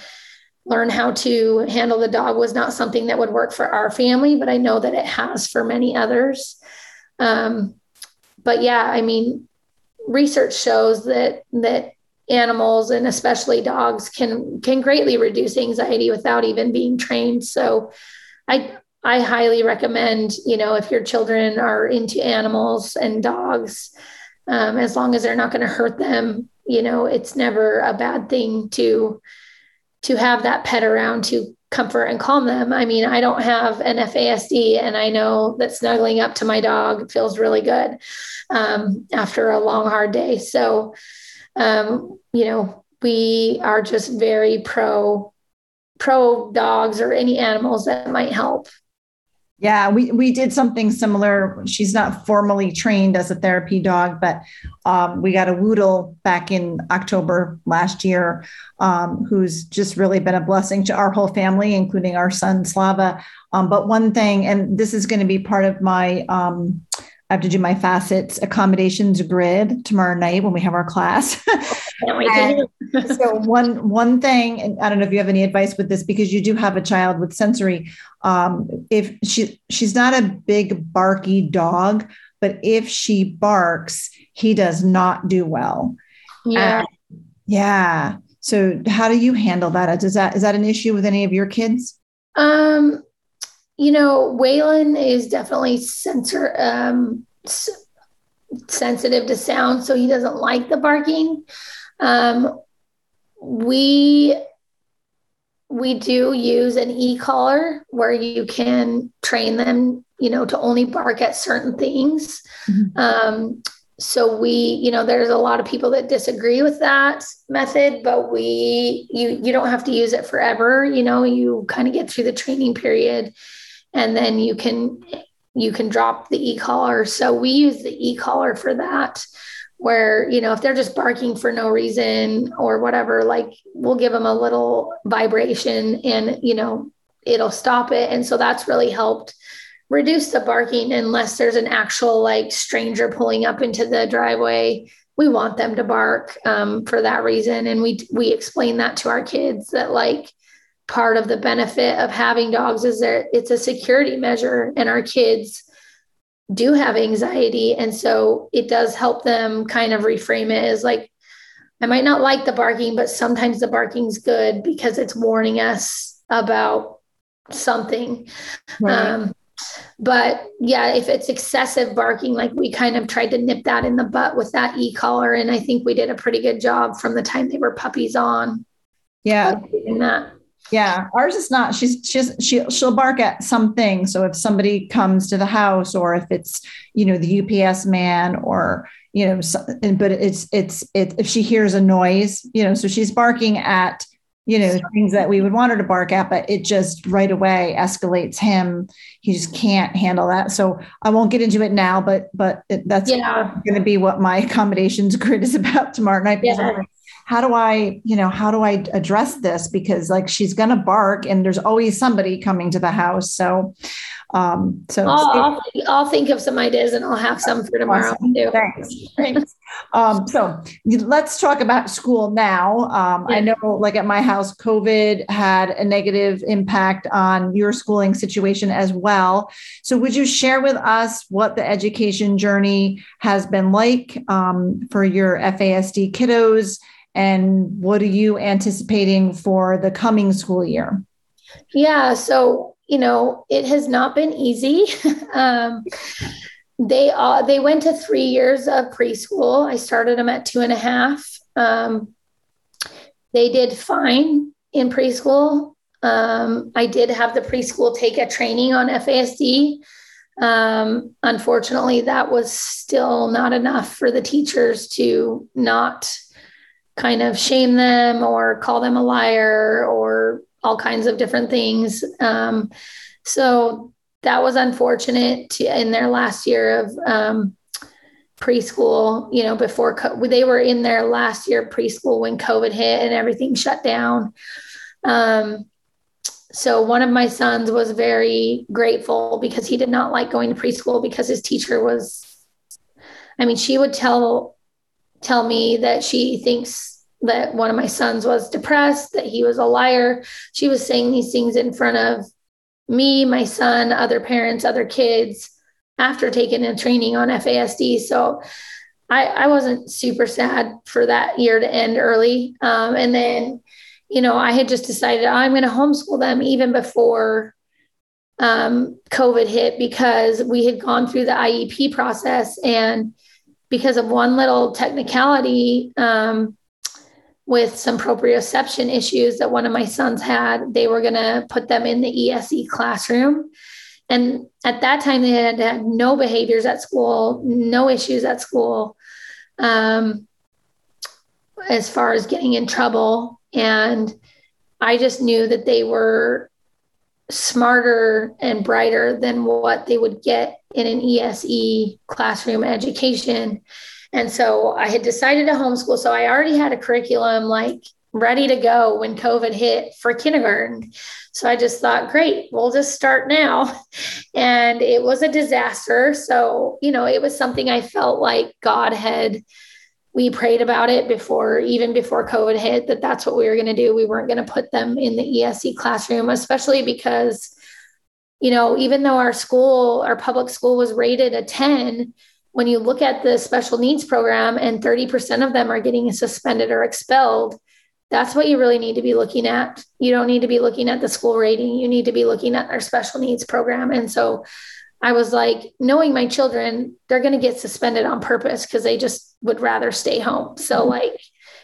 learn how to handle the dog was not something that would work for our family, but I know that it has for many others. Um, but yeah, I mean, research shows that that animals and especially dogs can can greatly reduce anxiety without even being trained. So I I highly recommend, you know, if your children are into animals and dogs, um, as long as they're not going to hurt them, you know, it's never a bad thing to to have that pet around to comfort and calm them. I mean, I don't have an FASD, and I know that snuggling up to my dog feels really good um, after a long, hard day. So, um, you know, we are just very pro pro dogs or any animals that might help. Yeah, we, we did something similar. She's not formally trained as a therapy dog, but um, we got a Woodle back in October last year, um, who's just really been a blessing to our whole family, including our son Slava. Um, but one thing, and this is going to be part of my um, I have to do my FASCETS accommodations grid tomorrow night when we have our class. so one one thing, and I don't know if you have any advice with this because you do have a child with sensory. Um, if she she's not a big barky dog, but if she barks, he does not do well. Yeah. And, yeah. So how do you handle that? Is that is that an issue with any of your kids? Um, you know, Waylon is definitely sensor um, s- sensitive to sound, so he doesn't like the barking. Um, we we do use an e-collar where you can train them, you know, to only bark at certain things. Mm-hmm. Um, so we, you know, there's a lot of people that disagree with that method, but we, you, you don't have to use it forever. You know, you kind of get through the training period and then you can you can drop the e-collar. So we use the e-collar for that where you know if they're just barking for no reason or whatever like we'll give them a little vibration and you know it'll stop it. And so that's really helped reduce the barking unless there's an actual like stranger pulling up into the driveway. We want them to bark um, for that reason. And we we explain that to our kids that like part of the benefit of having dogs is that it's a security measure and our kids do have anxiety. And so it does help them kind of reframe it as like i might not like the barking but sometimes the barking's good because it's warning us about something. Right. um, but yeah if it's excessive barking like we kind of tried to nip that in the butt with that e-collar and i think we did a pretty good job from the time they were puppies on. Yeah. That yeah, ours is not. She's she's she she'll bark at something. So if somebody comes to the house, or if it's you know the UPS man, or you know, so, but it's it's it if she hears a noise, you know, so she's barking at you know things that we would want her to bark at, but it just right away escalates him. He just can't handle that. So I won't get into it now, but but it, that's yeah. going to be what my accommodations grid is about tomorrow night. Yeah how do I, you know, how do I address this? Because like she's going to bark and there's always somebody coming to the house. So, um, so I'll, I'll, I'll, think of some ideas and I'll have some for tomorrow awesome. too. Thanks. Thanks. um, so let's talk about school now. Um, yeah. I know like at my house, COVID had a negative impact on your schooling situation as well. So would you share with us what the education journey has been like um, for your FASD kiddos? And what are you anticipating for the coming school year? Yeah, so you know it has not been easy. um, they all they went to three years of preschool. I started them at two and a half. Um, they did fine in preschool. Um, I did have the preschool take a training on FASD. Um, unfortunately, that was still not enough for the teachers to not kind of shame them or call them a liar or all kinds of different things. Um, so that was unfortunate to, in their last year of um, preschool, you know, before co- they were in their last year of preschool when COVID hit and everything shut down. Um, so one of my sons was very grateful because he did not like going to preschool because his teacher was, I mean, she would tell tell me that she thinks that one of my sons was depressed, that he was a liar. She was saying these things in front of me, my son, other parents, other kids after taking a training on FASD. So I, I wasn't super sad for that year to end early. Um, and then, you know, I had just decided I'm going to homeschool them even before um, COVID hit because we had gone through the IEP process and because of one little technicality um, with some proprioception issues that one of my sons had, they were going to put them in the ESE classroom. And at that time, they had had no behaviors at school, no issues at school um, as far as getting in trouble. And I just knew that they were smarter and brighter than what they would get in an ESE classroom education. And so I had decided to homeschool. So I already had a curriculum like ready to go when COVID hit for kindergarten. So I just thought, great, we'll just start now. And it was a disaster. So, you know, it was something I felt like God had we prayed about it before, even before COVID hit, that that's what we were going to do. We weren't going to put them in the ESE classroom, especially because, you know, even though our school, our public school was rated a 10, when you look at the special needs program and 30% of them are getting suspended or expelled, that's what you really need to be looking at. You don't need to be looking at the school rating. You need to be looking at our special needs program. And so I was like, knowing my children, they're going to get suspended on purpose because they just would rather stay home. So, mm-hmm. like,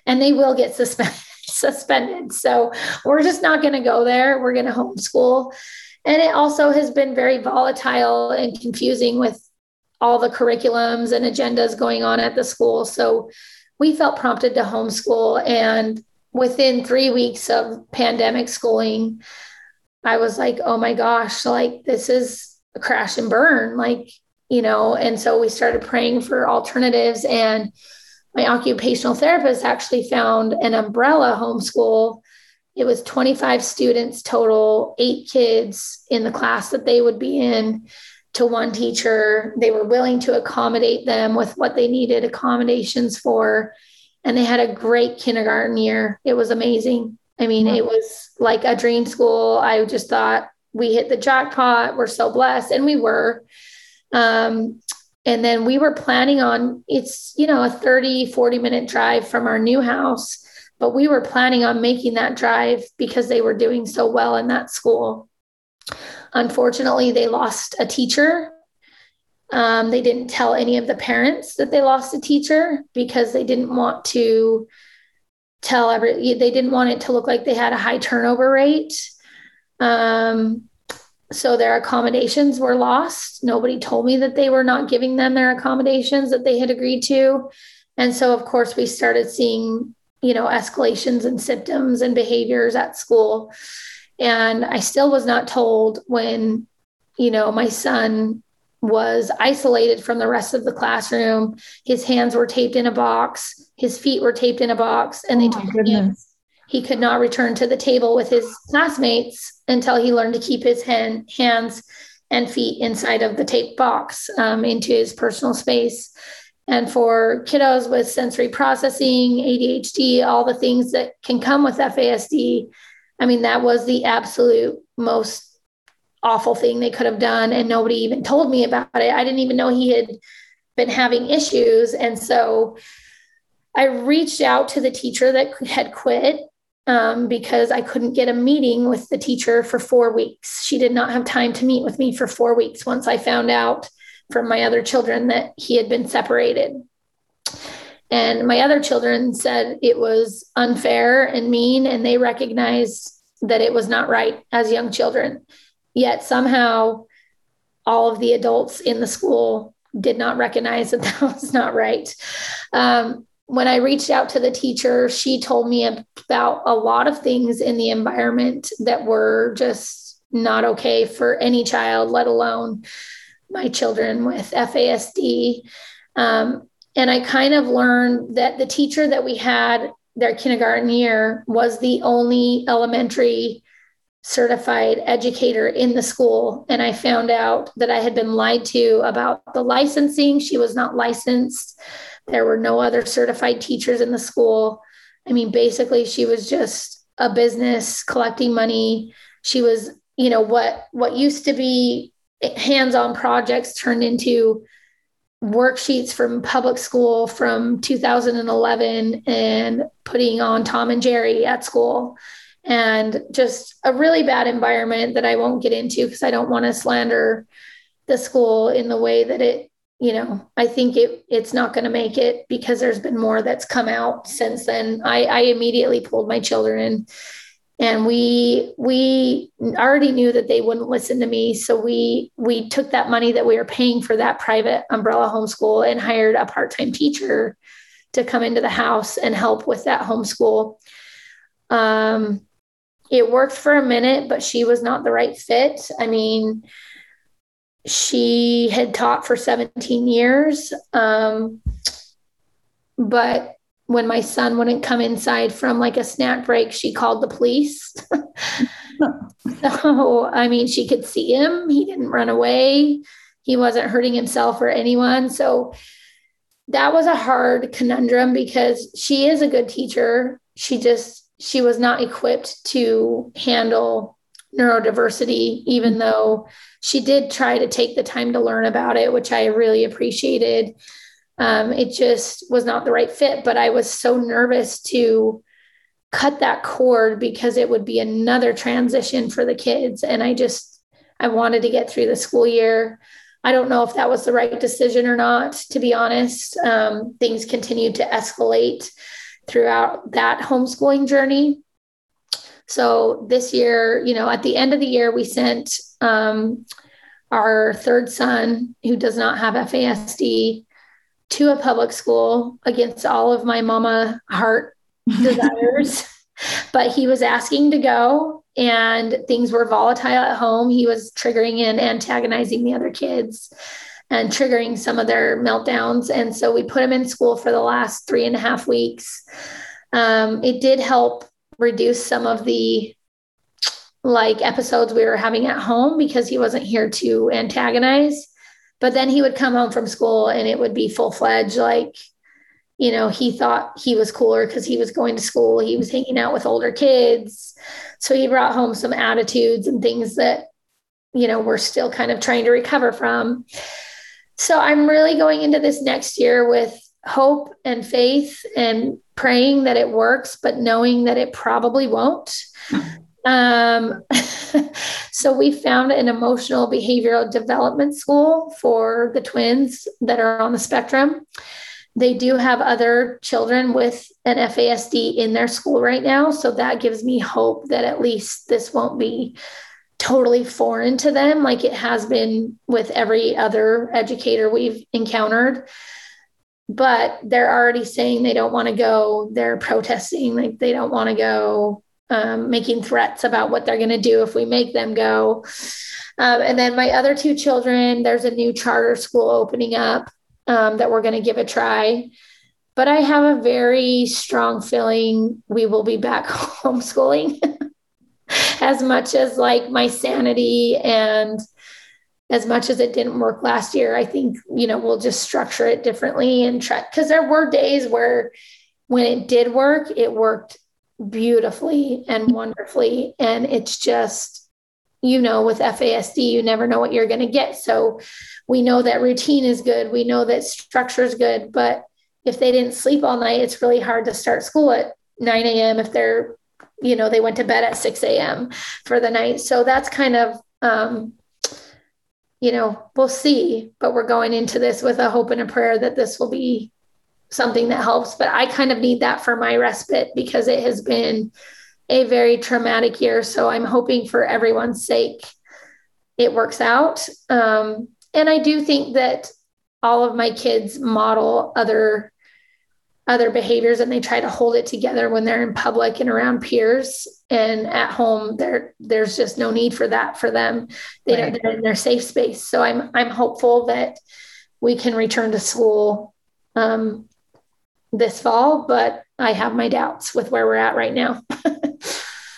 and they will get suspended. suspended. So we're just not going to go there. We're going to homeschool. And it also has been very volatile and confusing with all the curriculums and agendas going on at the school. So we felt prompted to homeschool. And within three weeks of pandemic schooling, I was like, oh my gosh, like this is a crash and burn like you know and so we started praying for alternatives and my occupational therapist actually found an umbrella homeschool it was 25 students total eight kids in the class that they would be in to one teacher they were willing to accommodate them with what they needed accommodations for and they had a great kindergarten year it was amazing i mean it was like a dream school i just thought we hit the jackpot. We're so blessed. And we were. Um, and then we were planning on it's, you know, a 30, 40 minute drive from our new house, but we were planning on making that drive because they were doing so well in that school. Unfortunately, they lost a teacher. Um, they didn't tell any of the parents that they lost a teacher because they didn't want to tell every they didn't want it to look like they had a high turnover rate um, so their accommodations were lost. Nobody told me that they were not giving them their accommodations that they had agreed to. And so, of course, we started seeing, you know, escalations and symptoms and behaviors at school. And I still was not told when, you know, my son was isolated from the rest of the classroom. His hands were taped in a box, his feet were taped in a box, and they oh told him he could not return to the table with his classmates until he learned to keep his hand, hands and feet inside of the tape box um, into his personal space. And for kiddos with sensory processing, ADHD, all the things that can come with FASD, I mean, that was the absolute most awful thing they could have done. And nobody even told me about it. I didn't even know he had been having issues. And so I reached out to the teacher that had quit um, because I couldn't get a meeting with the teacher for four weeks. She did not have time to meet with me for four weeks once I found out from my other children that he had been separated. And my other children said it was unfair and mean, and they recognized that it was not right as young children. Yet somehow, all of the adults in the school did not recognize that that was not right. Um, when I reached out to the teacher, she told me about a lot of things in the environment that were just not okay for any child, let alone my children with FASD. Um, and I kind of learned that the teacher that we had their kindergarten year was the only elementary certified educator in the school. And I found out that I had been lied to about the licensing. She was not licensed. There were no other certified teachers in the school. I mean, basically, she was just a business collecting money. She was, you know, what what used to be hands-on projects turned into worksheets from public school from 2011 and putting on Tom and Jerry at school. and just a really bad environment that I won't get into because I don't want to slander the school in the way that it, you know, I think it it's not going to make it because there's been more that's come out since then. I, I immediately pulled my children and we we already knew that they wouldn't listen to me. So we we took that money that we were paying for that private umbrella homeschool and hired a part-time teacher to come into the house and help with that homeschool. Um, it worked for a minute but she was not the right fit. I mean she had taught for 17 years um, but when my son wouldn't come inside from like a snack break, she called the police. so, I mean, she could see him. He didn't run away. He wasn't hurting himself or anyone. So, that was a hard conundrum because she is a good teacher. She just, she was not equipped to handle neurodiversity, even though she did try to take the time to learn about it, which I really appreciated um, it just was not the right fit. But I was so nervous to cut that cord because it would be another transition for the kids. And I just, I wanted to get through the school year. I don't know if that was the right decision or not, to be honest. Um, things continued to escalate throughout that homeschooling journey. So this year, you know, at the end of the year, we sent um, our third son, who does not have FASD, to a public school against all of my mama heart desires. but he was asking to go and things were volatile at home. He was triggering and antagonizing the other kids and triggering some of their meltdowns. And so we put him in school for the last three and a half weeks. Um, it did help reduce some of the like episodes we were having at home because he wasn't here to antagonize. But then he would come home from school and it would be full fledged, like, you know, he thought he was cooler because he was going to school. He was hanging out with older kids. So he brought home some attitudes and things that, you know, we're still kind of trying to recover from. So I'm really going into this next year with hope and faith and praying that it works, but knowing that it probably won't. Um, so we found an emotional behavioral development school for the twins that are on the spectrum. They do have other children with an FASD in their school right now. So that gives me hope that at least this won't be totally foreign to them like it has been with every other educator we've encountered but they're already saying they don't want to go they're protesting like they don't want to go um, making threats about what they're going to do if we make them go. Um, and then my other two children, there's a new charter school opening up um, that we're going to give a try. But I have a very strong feeling we will be back homeschooling as much as like my sanity and as much as it didn't work last year. I think, you know, we'll just structure it differently and try because there were days where when it did work, it worked beautifully and wonderfully. And it's just, you know, with FASD, you never know what you're going to get. So we know that routine is good. We know that structure is good. But if they didn't sleep all night, it's really hard to start school at 9 a.m. if they're, you know, they went to bed at 6 a.m. for the night. So that's kind of, um, you know, we'll see. But we're going into this with a hope and a prayer that this will be something that helps. But I kind of need that for my respite because it has been a very traumatic year. So I'm hoping for everyone's sake it works out. Um, and I do think that all of my kids model other other behaviors and they try to hold it together when they're in public and around peers and at home there there's just no need for that for them they right. they're in their safe space so i'm i'm hopeful that we can return to school um, this fall, but I have my doubts with where we're at right now.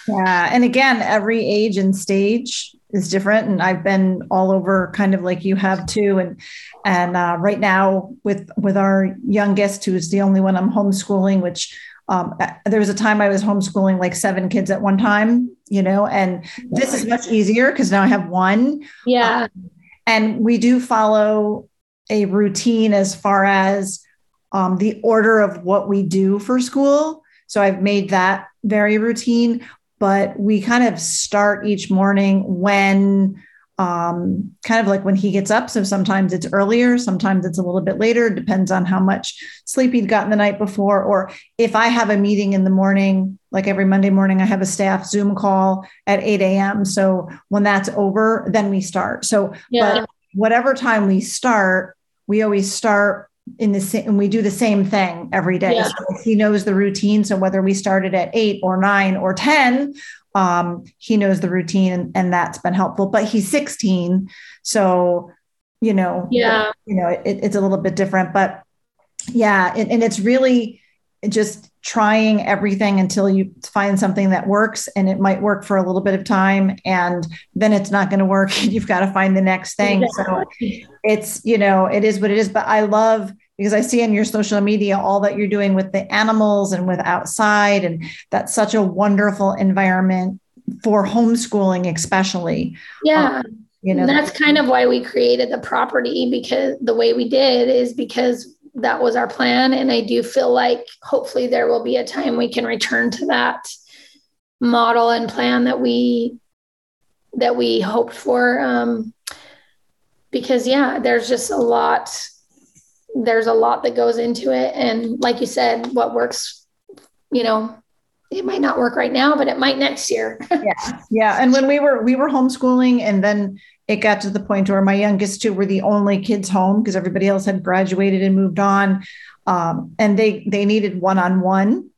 yeah. And again, every age and stage is different. And I've been all over kind of like you have too. And and uh, right now with with our youngest, who is the only one I'm homeschooling, which um, uh, there was a time I was homeschooling like seven kids at one time, you know, and this is much easier because now I have one. Yeah. Um, and we do follow a routine as far as um, the order of what we do for school. So I've made that very routine. but we kind of start each morning when um, kind of like when he gets up. So sometimes it's earlier, sometimes it's a little bit later, depends on how much sleep he'd gotten the night before. Or if I have a meeting in the morning, like every Monday morning, I have a staff Zoom call at 8 a.m. So when that's over, then we start. So, yeah. but whatever time we start, we always start in the same and we do the same thing every day. Yeah. so he knows the routine so whether we started at 8 or 9 or 10 um, he knows the routine and, and, that's been helpful but he's 16 so you know yeah. you know it, it's a little bit different but yeah and, and it's really just trying everything until you find something that works and it might work for a little bit of time and then it's not going to work and you've got to find the next thing. So it's you know it is what it is but i love because i see in your social media all that you're doing with the animals and with outside and that's such a wonderful environment for homeschooling especially. Yeah. Um, you know that's kind of why we created the property because the way we did is because that was our plan. And I do feel like hopefully there will be a time we can return to that model and plan that we that we hoped for. Um, because yeah, there's just a lot. There's a lot that goes into it, and like you said, what works, you know, it might not work right now, but it might next year. yeah, yeah. And when we were we were homeschooling, and then it got to the point where my youngest two were the only kids home because everybody else had graduated and moved on, um, and they they needed one on one.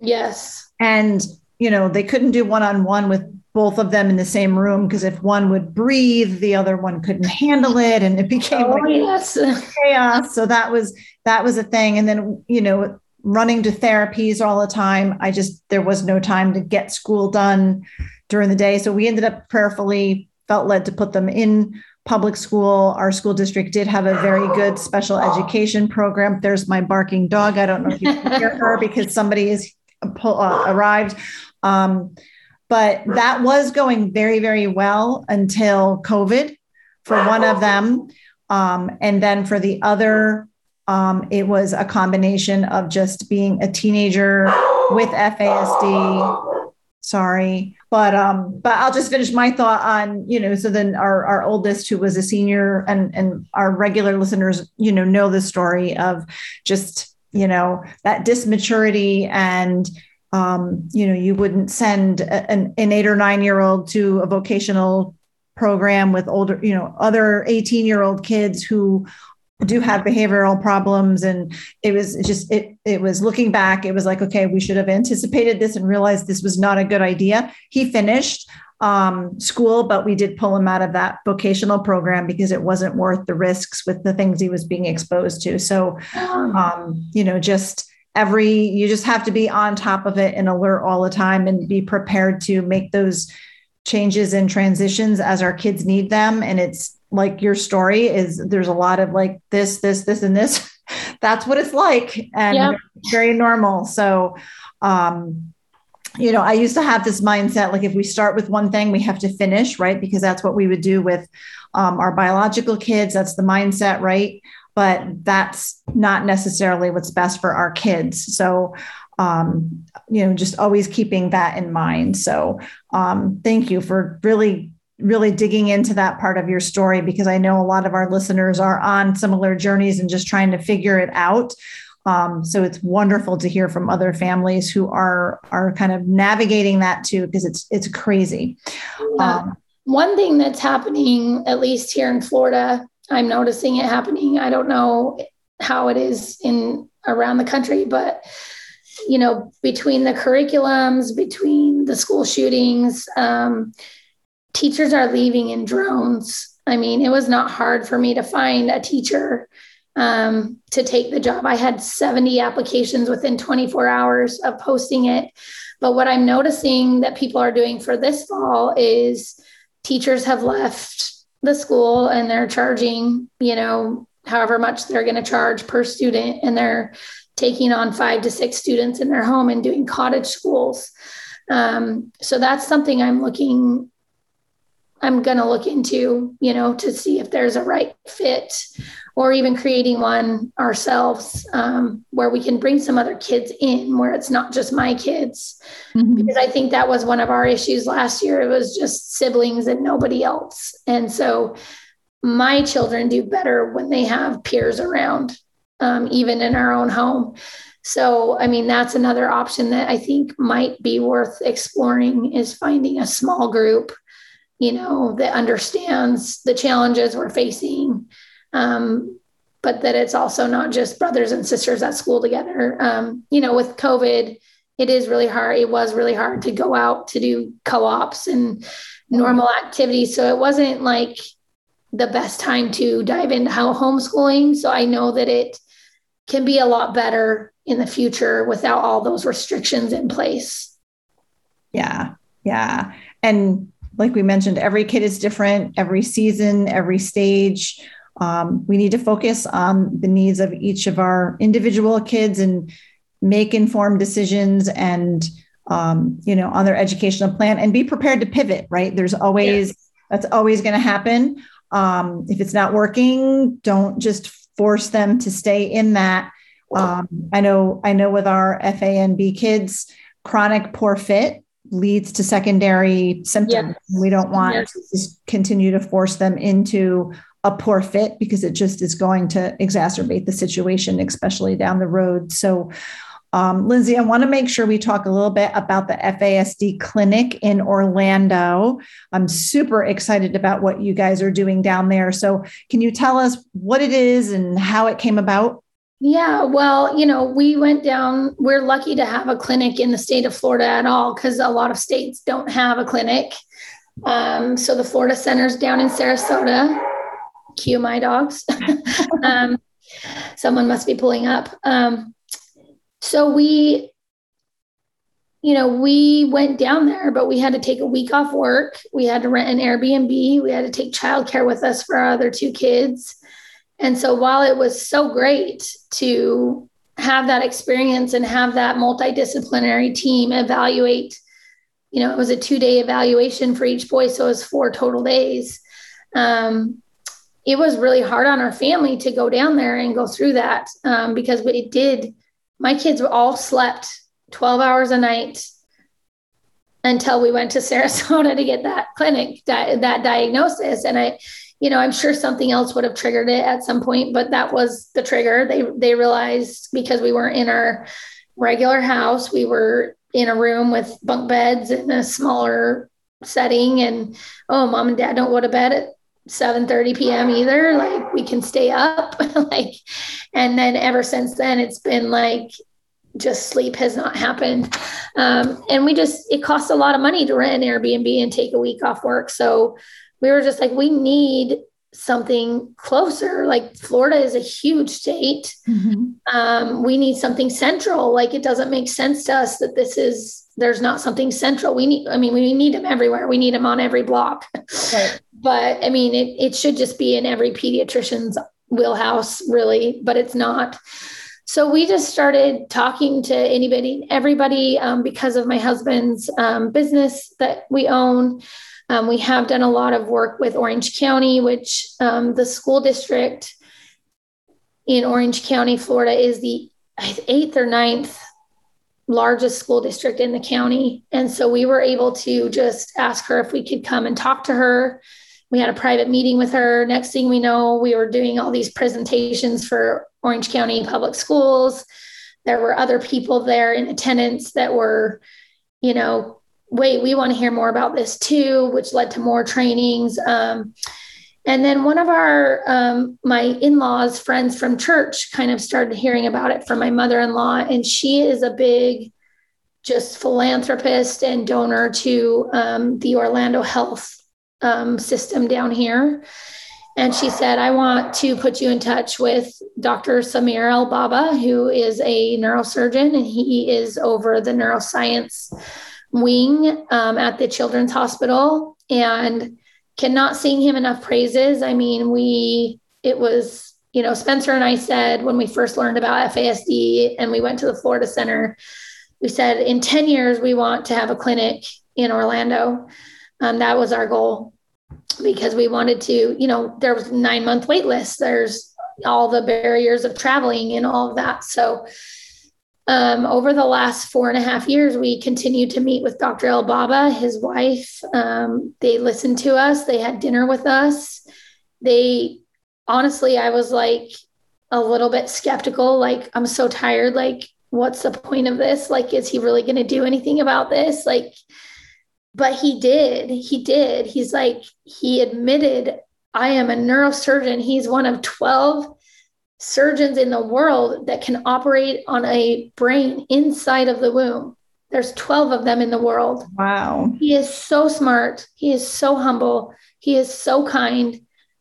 Yes. And you know they couldn't do one on one with both of them in the same room because if one would breathe, the other one couldn't handle it, and it became oh, like yes. chaos. So that was that was a thing. And then you know running to therapies all the time. I just there was no time to get school done during the day. So we ended up prayerfully felt led to put them in public school. Our school district did have a very good special education program. There's my barking dog. I don't know if you can hear her because somebody is uh, arrived. Um, but that was going very, very well until COVID for one of them. Um, and then for the other, um, it was a combination of just being a teenager with FASD sorry but um but i'll just finish my thought on you know so then our our oldest who was a senior and and our regular listeners you know know the story of just you know that dysmaturity and um you know you wouldn't send an, an eight or nine year old to a vocational program with older you know other 18 year old kids who do have behavioral problems and it was just it it was looking back it was like okay we should have anticipated this and realized this was not a good idea. He finished um, school but we did pull him out of that vocational program because it wasn't worth the risks with the things he was being exposed to. So um, you know just every you just have to be on top of it and alert all the time and be prepared to make those changes and transitions as our kids need them. And it's like your story is there's a lot of like this this this and this. That's what it's like and yep. very normal. So um you know i used to have this mindset like if we start with one thing we have to finish right? Because that's what we would do with um, our biological kids. That's the mindset right? But that's not necessarily what's best for our kids. So um, you know just always keeping that in mind. So um, thank you for really really digging into that part of your story because I know a lot of our listeners are on similar journeys and just trying to figure it out. Um, so it's wonderful to hear from other families who are are kind of navigating that too because it's it's crazy. Um, One thing that's happening, at least here in Florida, I'm noticing it happening. I don't know how it is in around the country, but you know, between the curriculums, between the school shootings, um, teachers are leaving in drones. I mean, it was not hard for me to find a teacher um, to take the job. I had 70 applications within 24 hours of posting it. But what I'm noticing that people are doing for this fall is teachers have left the school and they're charging, you know, however much they're going to charge per student, and they're taking on five to six students in their home and doing cottage schools. Um, so that's something I'm looking I'm going to look into, you know, to see if there's a right fit or even creating one ourselves um, where we can bring some other kids in where it's not just my kids. Mm-hmm. Because I think that was one of our issues last year. It was just siblings and nobody else. And so my children do better when they have peers around, um, even in our own home. So, I mean, that's another option that I think might be worth exploring is finding a small group you know, that understands the challenges we're facing. Um, but that it's also not just brothers and sisters at school together. Um, you know, with COVID, it is really hard. It was really hard to go out to do co ops and normal activities. So it wasn't like the best time to dive into how homeschooling. So I know that it can be a lot better in the future without all those restrictions in place. Yeah. Yeah. And like we mentioned, every kid is different, every season, every stage. Um, we need to focus on the needs of each of our individual kids and make informed decisions and um, you know on their educational plan and be prepared to pivot right? There's always that's always going to happen. Um, if it's not working don't just force them to stay in that. Um, i know i know with our fanb kids chronic poor fit leads to secondary symptoms. Yes. We don't want yes. to just continue to force them into a poor fit because it just is going to exacerbate the situation, especially down the road. So, um, Lindsay, I want to make sure we talk a little bit about the FASD clinic in Orlando. I'm super excited about what you guys are doing down there. So, can you tell us what it is and how it came about? Yeah, well, you know, we went down, we're lucky to have a clinic in the state of Florida at all because a lot of states don't have a clinic. Um, so the Florida Center's down in Sarasota. Cue my dogs. um, someone must be pulling up. Um, so we, you know, we went down there, but we had to take a week off work. We had to rent an Airbnb. We had to take childcare with us for our other two kids. And so while it was so great to have that experience and have that multidisciplinary team evaluate, you know, it was a two day evaluation for each boy. So it was four total days. Um, it was really hard on our family to go down there and go through that um, because it did. My kids all slept 12 hours a night until we went to Sarasota to get that clinic, that, that diagnosis. And I, you know, I'm sure something else would have triggered it at some point, but that was the trigger. They they realized because we weren't in our regular house, we were in a room with bunk beds in a smaller setting, and oh, mom and dad don't go to bed at 7 30 p.m. either. Like we can stay up. like, and then ever since then, it's been like just sleep has not happened. Um, and we just, it costs a lot of money to rent an Airbnb and take a week off work. So we were just like, we need something closer. Like Florida is a huge state. Mm-hmm. Um, we need something central. Like it doesn't make sense to us that this is there's not something central. We need, I mean, we need them everywhere. We need them on every block. Right. but I mean, it it should just be in every pediatrician's wheelhouse, really, but it's not. So we just started talking to anybody, everybody, um, because of my husband's um, business that we own. Um, we have done a lot of work with Orange County, which um, the school district in Orange County, Florida, is the eighth or ninth largest school district in the county. And so we were able to just ask her if we could come and talk to her. We had a private meeting with her. Next thing we know, we were doing all these presentations for Orange County Public Schools. There were other people there in attendance that were, you know, wait, we want to hear more about this too, which led to more trainings. Um, and then one of our, um, my in laws, friends from church, kind of started hearing about it from my mother in law. And she is a big, just philanthropist and donor to um, the Orlando Health um, system down here. And she said, I want to put you in touch with Dr. Samer Elbabaa, who is a neurosurgeon, and he is over the neuroscience wing um, at the Children's Hospital and cannot sing him enough praises. I mean, we, it was, you know, Spencer and I said when we first learned about FASD and we went to the Florida Center, we said in 10 years, we want to have a clinic in Orlando. Um, that was our goal. because we wanted to, you know, there was nine month wait list. There's all the barriers of traveling and all of that. So um, over the last four and a half years, we continued to meet with Dr. Elbabaa, his wife. Um, they listened to us. They had dinner with us. They honestly, I was like a little bit skeptical. Like, I'm so tired. Like, what's the point of this? Like, is he really going to do anything about this? Like, but he did. He did. He's like, he admitted, I am a neurosurgeon. He's one of 12 surgeons in the world that can operate on a brain inside of the womb. There's 12 of them in the world. Wow. He is so smart. He is so humble. He is so kind.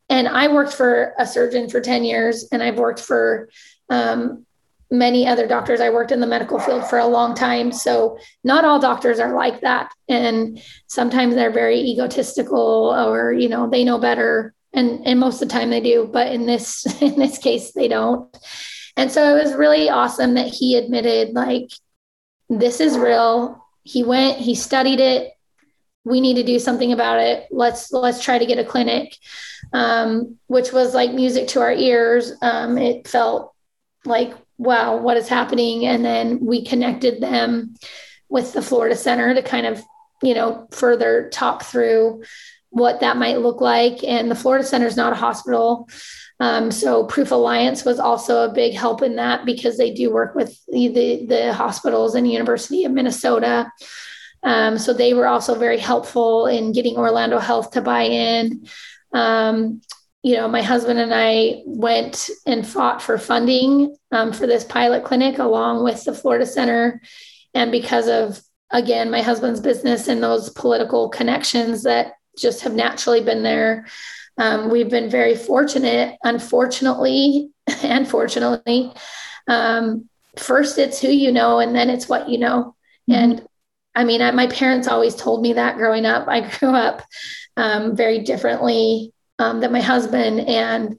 And I worked for a surgeon for 10 years, and I've worked for um, many other doctors. I worked in the medical field for a long time. So not all doctors are like that. And sometimes they're very egotistical or, you know, they know better. And, and most of the time they do, but in this in this case they don't. And so it was really awesome that he admitted like this is real. He went, he studied it. We need to do something about it. Let's let's try to get a clinic, um, which was like music to our ears. Um, it felt like wow, what is happening? And then we connected them with the Florida Center to kind of, you know, further talk through what that might look like. And the Florida Center is not a hospital. Um, so Proof Alliance was also a big help in that because they do work with the, the, the hospitals and University of Minnesota. Um, so they were also very helpful in getting Orlando Health to buy in. Um, you know, my husband and I went and fought for funding um, for this pilot clinic along with the Florida Center. And because of, again, my husband's business and those political connections that just have naturally been there, um, we've been very fortunate. Unfortunately, and fortunately, um, first it's who you know, and then it's what you know. Mm-hmm. And I mean, I, my parents always told me that growing up. I grew up um, very differently um, than my husband and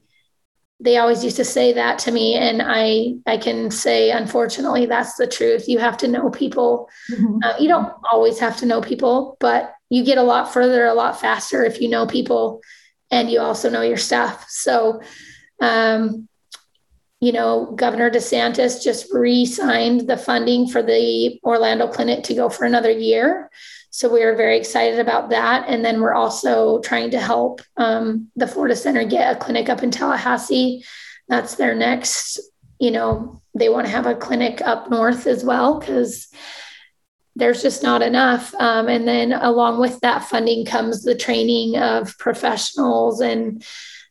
they always used to say that to me and i i can say unfortunately that's the truth you have to know people mm-hmm. uh, you don't always have to know people but you get a lot further a lot faster if you know people and you also know your stuff so um, you know governor desantis just re-signed the funding for the orlando clinic to go for another year so we are very excited about that. And then we're also trying to help um, the Florida Center get a clinic up in Tallahassee. That's their next, you know, they want to have a clinic up north as well because there's just not enough. Um, and then along with that funding comes the training of professionals and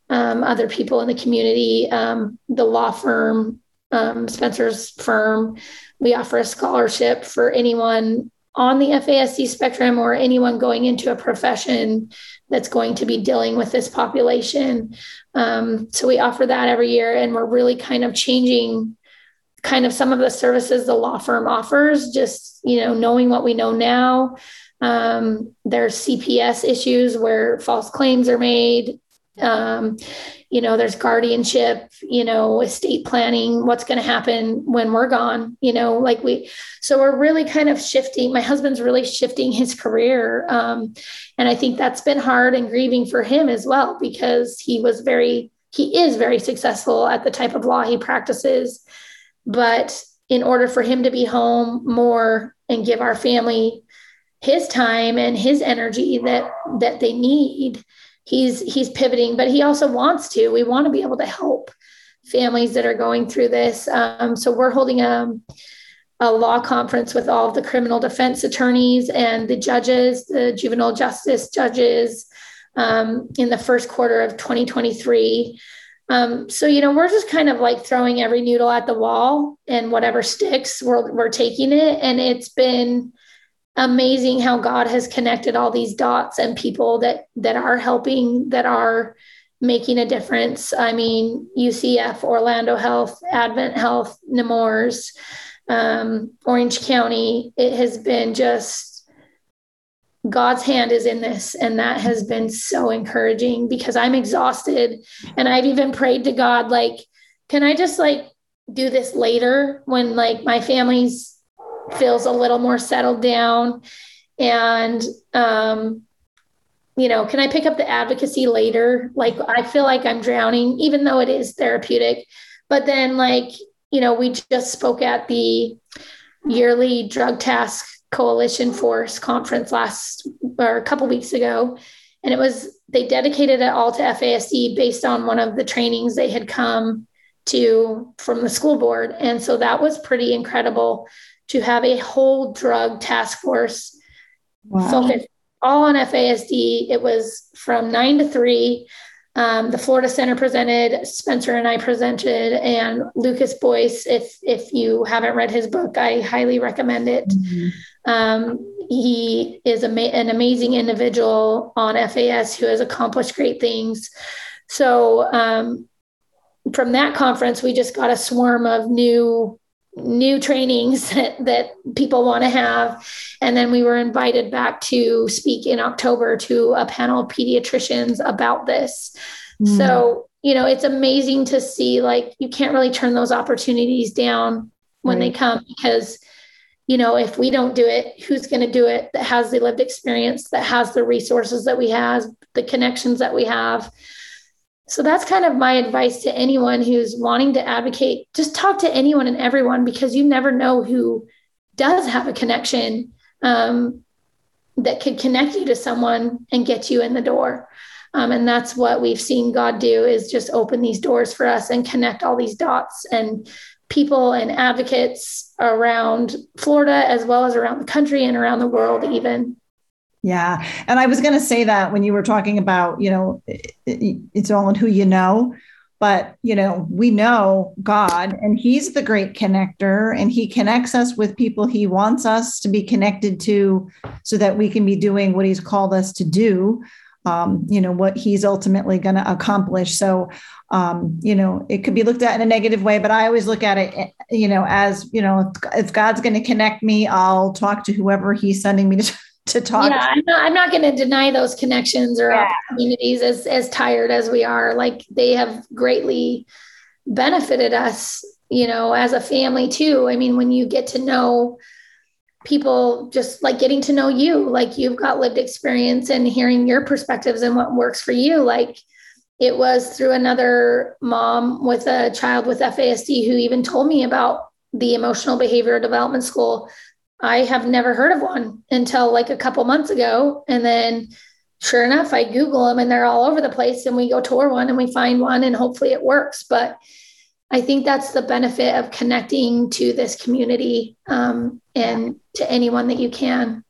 um, other people in the community, um, the law firm, um, Spencer's firm. We offer a scholarship for anyone on the FASD spectrum or anyone going into a profession that's going to be dealing with this population. Um, so we offer that every year, and we're really kind of changing kind of some of the services the law firm offers. Just you know, knowing what we know now. Um, there's CPS issues where false claims are made. Um, you know there's guardianship you know estate planning what's going to happen when we're gone you know like we so we're really kind of shifting my husband's really shifting his career um, and i think that's been hard and grieving for him as well because he was very he is very successful at the type of law he practices but in order for him to be home more and give our family his time and his energy that that they need he's he's pivoting, but he also wants to. We want to be able to help families that are going through this. Um, so we're holding a, a law conference with all of the criminal defense attorneys and the judges, the juvenile justice judges, um, in the first quarter of 2023. Um, so you know we're just kind of like throwing every noodle at the wall and whatever sticks we're, we're taking it and it's been amazing how God has connected all these dots and people that that are helping that are making a difference. I mean, UCF, Orlando Health, Advent Health, Nemours, um, Orange County. It has been just God's hand is in this, and that has been so encouraging because I'm exhausted, and I've even prayed to God like, can I just like do this later when like my family's feels a little more settled down. And um, you know, can I pick up the advocacy later? Like, I feel like I'm drowning, even though it is therapeutic. But then, like, you know, we just spoke at the yearly drug task coalition force conference last or a couple weeks ago. And it was, they dedicated it all to FASD based on one of the trainings they had come to from the school board. And so that was pretty incredible to have a whole drug task force wow. focused all on FASD. It was from nine to three. Um, the Florida Center presented, Spencer and I presented, and Lucas Boyce. If if you haven't read his book, I highly recommend it. Mm-hmm. Um, he is an amazing individual on FAS who has accomplished great things. So um, from that conference, we just got a swarm of new new trainings that, that people want to have. And then we were invited back to speak in October to a panel of pediatricians about this. Mm. So, you know, it's amazing to see like you can't really turn those opportunities down when right. they come because you know if we don't do it who's going to do it that has the lived experience that has the resources that we have the connections that we have so that's kind of my advice to anyone who's wanting to advocate. Just talk to anyone and everyone because you never know who does have a connection um, that could connect you to someone and get you in the door. Um, and that's what we've seen God do is just open these doors for us and connect all these dots and people and advocates around Florida as well as around the country and around the world even. Yeah. And I was going to say that when you were talking about, you know, it, it, it's all in who you know. But, you know, we know God and He's the great connector and He connects us with people He wants us to be connected to so that we can be doing what He's called us to do, um, you know, what He's ultimately going to accomplish. So, um, you know, it could be looked at in a negative way, but I always look at it, you know, as, you know, if God's going to connect me, I'll talk to whoever He's sending me to to talk. Yeah, I'm not, I'm not going to deny those connections or yeah. opportunities as as tired as we are. Like they have greatly benefited us, you know, as a family too. I mean, when you get to know people just like getting to know you, like you've got lived experience and hearing your perspectives and what works for you, like it was through another mom with a child with FASD who even told me about the emotional behavioral development school I have never heard of one until like a couple months ago. And then sure enough, I Google them and they're all over the place. And we go tour one and we find one and hopefully it works. But I think that's the benefit of connecting to this community um, and to anyone that you can.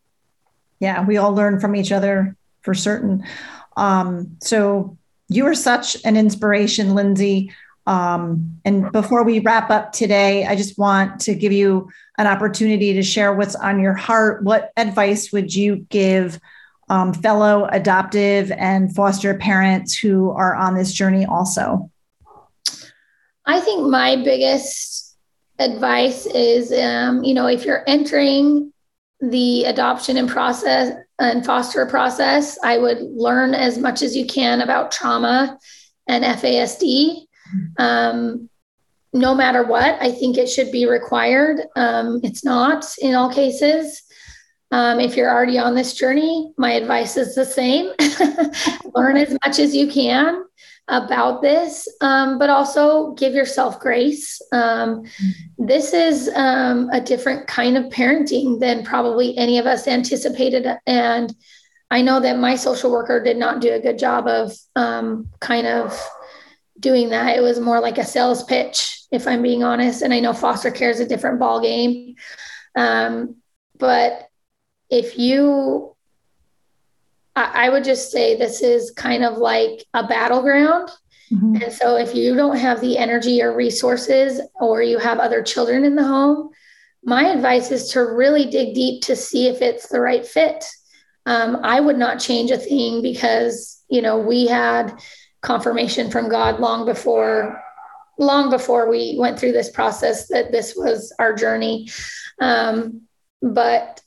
Yeah, we all learn from each other for certain. Um, so you are such an inspiration, Lindsay. Um, and before we wrap up today, I just want to give you an opportunity to share what's on your heart. What advice would you give um, fellow adoptive and foster parents who are on this journey also? I think my biggest advice is, um, you know, if you're entering the adoption and process and foster process, I would learn as much as you can about trauma and FASD. Um, no matter what, I think it should be required. Um, it's not in all cases. Um, if you're already on this journey, my advice is the same learn as much as you can about this, um, but also give yourself grace. Um, this is um, a different kind of parenting than probably any of us anticipated. And I know that my social worker did not do a good job of um, kind of doing that. It was more like a sales pitch, if I'm being honest. And I know foster care is a different ball game. Um, but if you, I, I, would just say this is kind of like a battleground. Mm-hmm. And so if you don't have the energy or resources, or you have other children in the home, my advice is to really dig deep to see if it's the right fit. Um, I would not change a thing because, you know, we had, confirmation from God long before long before we went through this process that this was our journey. Um, but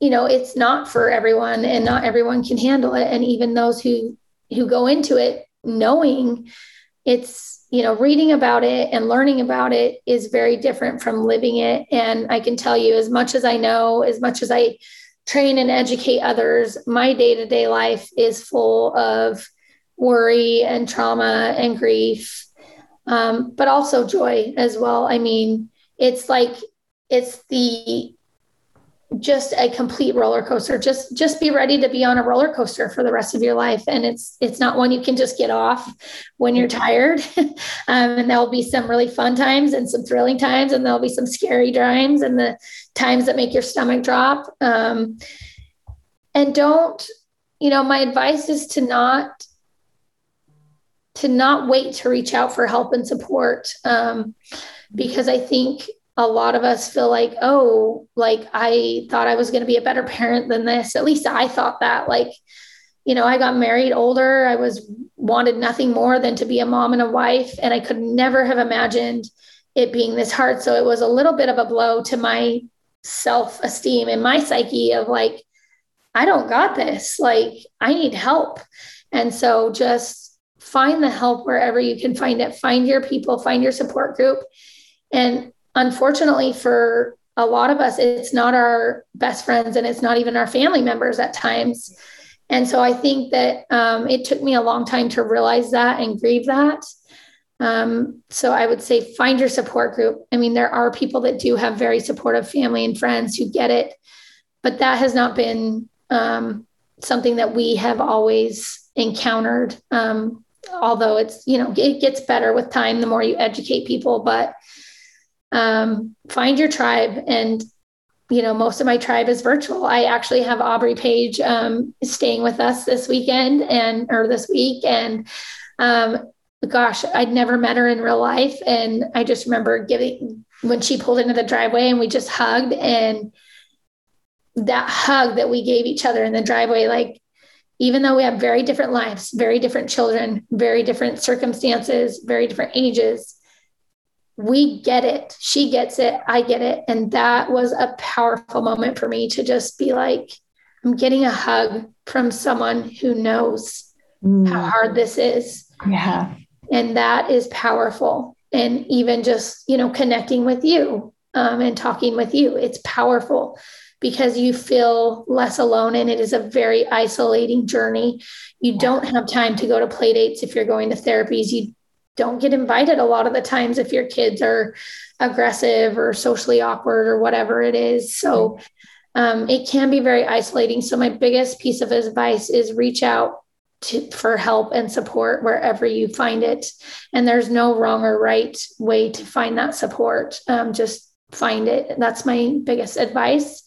you know, it's not for everyone, and not everyone can handle it. And even those who who go into it knowing it's you know reading about it and learning about it is very different from living it and i can tell you as much as i know as much as i train and educate others, my day to day life is full of worry and trauma and grief, um, but also joy as well. I mean, it's like, it's the just a complete roller coaster. Just just be ready to be on a roller coaster for the rest of your life. And it's it's not one you can just get off when you're tired. Um, and there'll be some really fun times and some thrilling times and there'll be some scary times and the times that make your stomach drop. Um, and don't you know my advice is to not to not wait to reach out for help and support um, because i think a lot of us feel like, oh, like I thought I was going to be a better parent than this. At least I thought that. Like, you know, I got married older. I was wanted nothing more than to be a mom and a wife. And I could never have imagined it being this hard. So it was a little bit of a blow to my self esteem and my psyche of like, I don't got this. Like, I need help. And so just find the help wherever you can find it. Find your people, find your support group. And unfortunately for a lot of us it's not our best friends and it's not even our family members at times and so i think that um, it took me a long time to realize that and grieve that um, so i would say find your support group i mean there are people that do have very supportive family and friends who get it but that has not been um, something that we have always encountered um, although it's you know it gets better with time the more you educate people but um, find your tribe and you know most of my tribe is virtual. I actually have aubrey page um, staying with us this weekend and or this week and um, gosh i'd never met her in real life. And i just remember giving when she pulled into the driveway and we just hugged and that hug that we gave each other in the driveway like even though we have very different lives very different children very different circumstances very different ages we get it. She gets it. I get it. And that was a powerful moment for me to just be like, I'm getting a hug from someone who knows mm. how hard this is. Yeah. And that is powerful. And even just, you know, connecting with you um, and talking with you, it's powerful because you feel less alone and it is a very isolating journey. You don't have time to go to play dates if you're going to therapies. You don't get invited a lot of the times if your kids are aggressive or socially awkward or whatever it is. So um, it can be very isolating. So my biggest piece of advice is reach out to, for help and support wherever you find it. And there's no wrong or right way to find that support. Um, just find it. That's my biggest advice.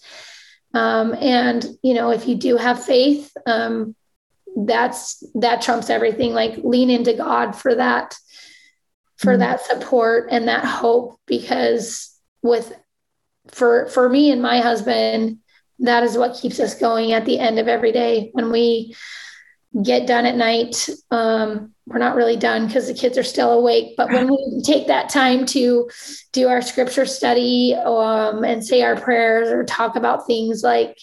Um, and you know, if you do have faith, um, that's that trumps everything. Like lean into God for that for mm-hmm. that support and that hope because with for for me and my husband that is what keeps us going at the end of every day when we get done at night um, we're not really done because the kids are still awake but when we take that time to do our scripture study um, and say our prayers or talk about things like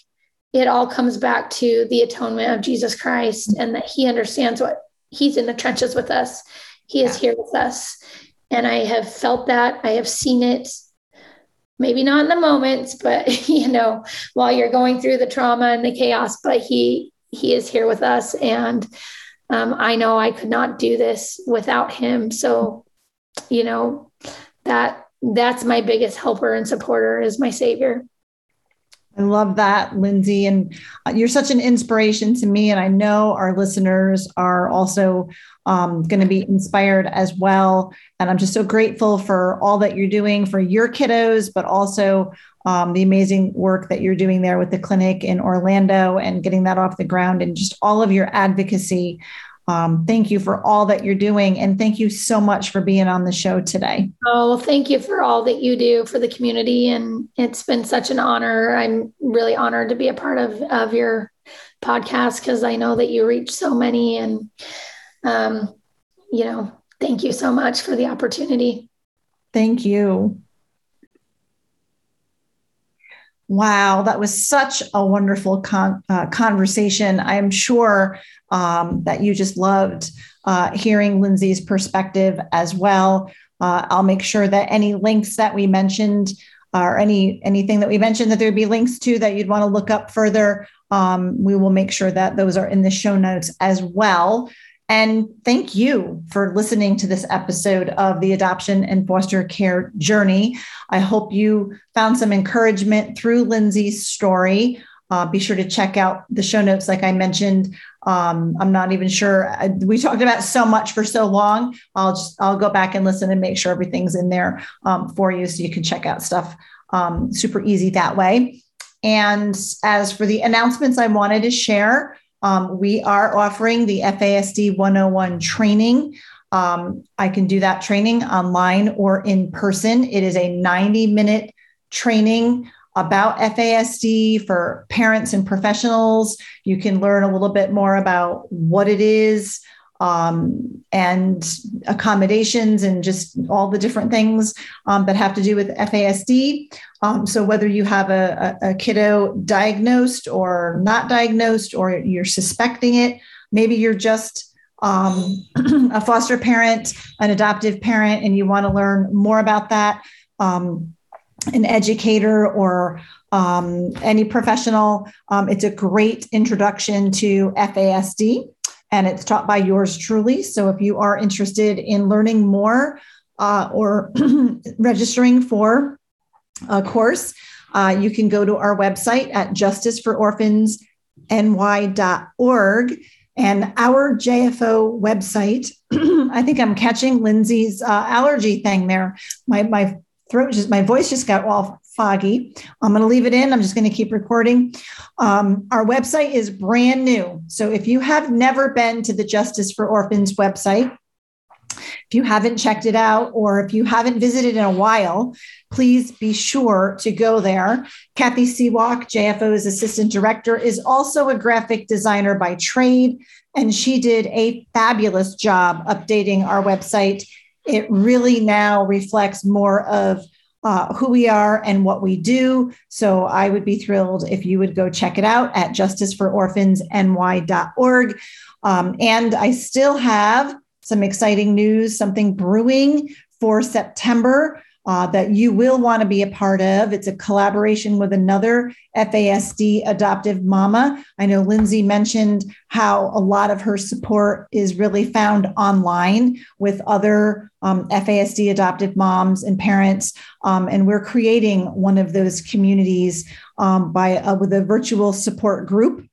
it all comes back to the atonement of jesus christ and that he understands what he's in the trenches with us he is here with us. And I have felt that. I have seen it, maybe not in the moments, but you know, while you're going through the trauma and the chaos, but he he is here with us. And um, I know I could not do this without him. So, you know, that that's my biggest helper and supporter is my savior. I love that, Lindsay. And uh, you're such an inspiration to me. And I know our listeners are also um, going to be inspired as well. And I'm just so grateful for all that you're doing for your kiddos, but also um, the amazing work that you're doing there with the clinic in Orlando and getting that off the ground and just all of your advocacy. Um, thank you for all that you're doing. And thank you so much for being on the show today. Oh, thank you for all that you do for the community. And it's been such an honor. I'm really honored to be a part of, of your podcast because I know that you reach so many. And um, you know, thank you so much for the opportunity. Thank you. Wow, that was such a wonderful con- uh, conversation. I'm sure um, that you just loved uh, hearing Lindsay's perspective as well. Uh, I'll make sure that any links that we mentioned or any anything that we mentioned that there'd be links to that you'd want to look up further, um, we will make sure that those are in the show notes as well. And thank you for listening to this episode of the Adoption and Foster Care Journey. I hope you found some encouragement through Lindsay's story. Uh, be sure to check out the show notes, like I mentioned. Um, I'm not even sure. We talked about so much for so long. I'll just I'll go back and listen and make sure everything's in there um, for you, so you can check out stuff um, super easy that way. And as for the announcements I wanted to share, um, we are offering the FASD 101 training. Um, I can do that training online or in person. It is a 90 minute training about FASD for parents and professionals. You can learn a little bit more about what it is um, and accommodations and just all the different things um, that have to do with FASD. Um, so, whether you have a, a, a kiddo diagnosed or not diagnosed, or you're suspecting it, maybe you're just um, a foster parent, an adoptive parent, and you want to learn more about that. Um, an educator or um, any professional, it's a great introduction to FASD and it's taught by yours truly. So if you are interested in learning more uh, or registering for a course, uh, you can go to our website at justicefororphansny.org. And our JFO website, I think I'm catching Lindsay's uh, allergy thing there. My, my throat just my voice just got all foggy. I'm going to leave it in. I'm just going to keep recording. Um, our website is brand new. So if you have never been to the Justice for Orphans website, if you haven't checked it out or if you haven't visited in a while, please be sure to go there. Kathy Seawalk, JFO's assistant director, is also a graphic designer by trade, and she did a fabulous job updating our website it really now reflects more of uh, who we are and what we do. So I would be thrilled if you would go check it out at justicefororphansny.org. Um, and I still have some exciting news, something brewing for September uh, that you will want to be a part of. It's a collaboration with another FASD adoptive mama. I know Lindsay mentioned how a lot of her support is really found online with other um, FASD adoptive moms and parents. Um, and we're creating one of those communities um, by uh, with a virtual support group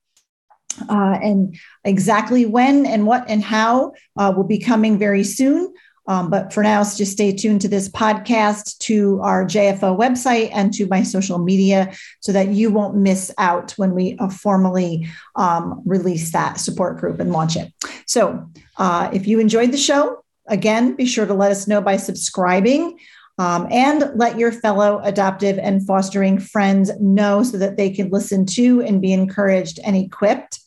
uh, and exactly when and what and how uh, will be coming very soon. Um, but for now, just stay tuned to this podcast, to our JFO website, and to my social media so that you won't miss out when we uh, formally um, release that support group and launch it. So uh, if you enjoyed the show, again, be sure to let us know by subscribing. Um, and let your fellow adoptive and fostering friends know so that they can listen to and be encouraged and equipped.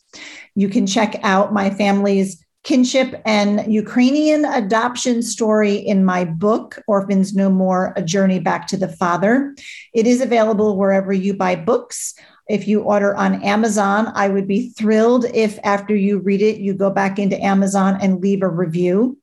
You can check out my family's kinship and Ukrainian adoption story in my book, Orphans No More A Journey Back to the Father. It is available wherever you buy books. If you order on Amazon, I would be thrilled if after you read it, you go back into Amazon and leave a review.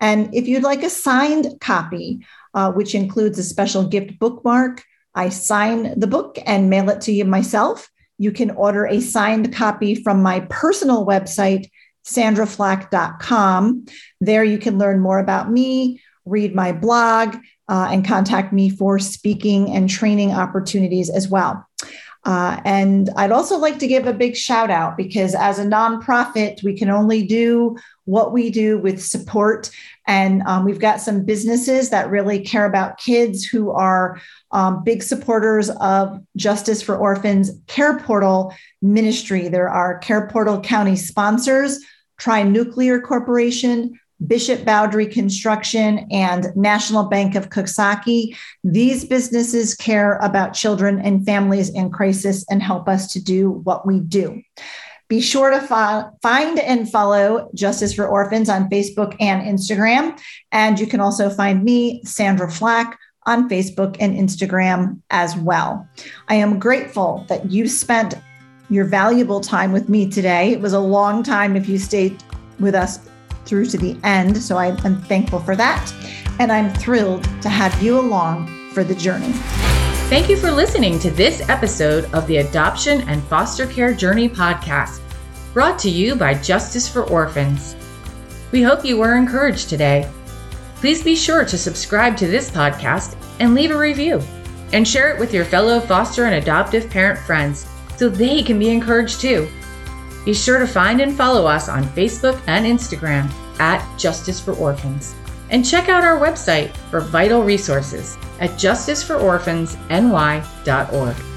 And if you'd like a signed copy, uh, which includes a special gift bookmark, I sign the book and mail it to you myself. You can order a signed copy from my personal website, sandraflack.com. There you can learn more about me, read my blog, uh, and contact me for speaking and training opportunities as well. Uh, and I'd also like to give a big shout out because as a nonprofit, we can only do what we do with support. And um, we've got some businesses that really care about kids who are um, big supporters of Justice for Orphans Care Portal ministry. There are Care Portal County sponsors Tri-Nuclear Corporation, Bishop Boundary Construction, and National Bank of Coxsackie. These businesses care about children and families in crisis and help us to do what we do. Be sure to fi- find and follow Justice for Orphans on Facebook and Instagram. And you can also find me, Sandra Flack, on Facebook and Instagram as well. I am grateful that you spent your valuable time with me today. It was a long time if you stayed with us through to the end. So I am thankful for that. And I'm thrilled to have you along for the journey. Thank you for listening to this episode of the Adoption and Foster Care Journey podcast, brought to you by Justice for Orphans. We hope you were encouraged today. Please be sure to subscribe to this podcast and leave a review, and share it with your fellow foster and adoptive parent friends so they can be encouraged too. Be sure to find and follow us on Facebook and Instagram at Justice for Orphans. And check out our website for vital resources at justicefororphansny.org.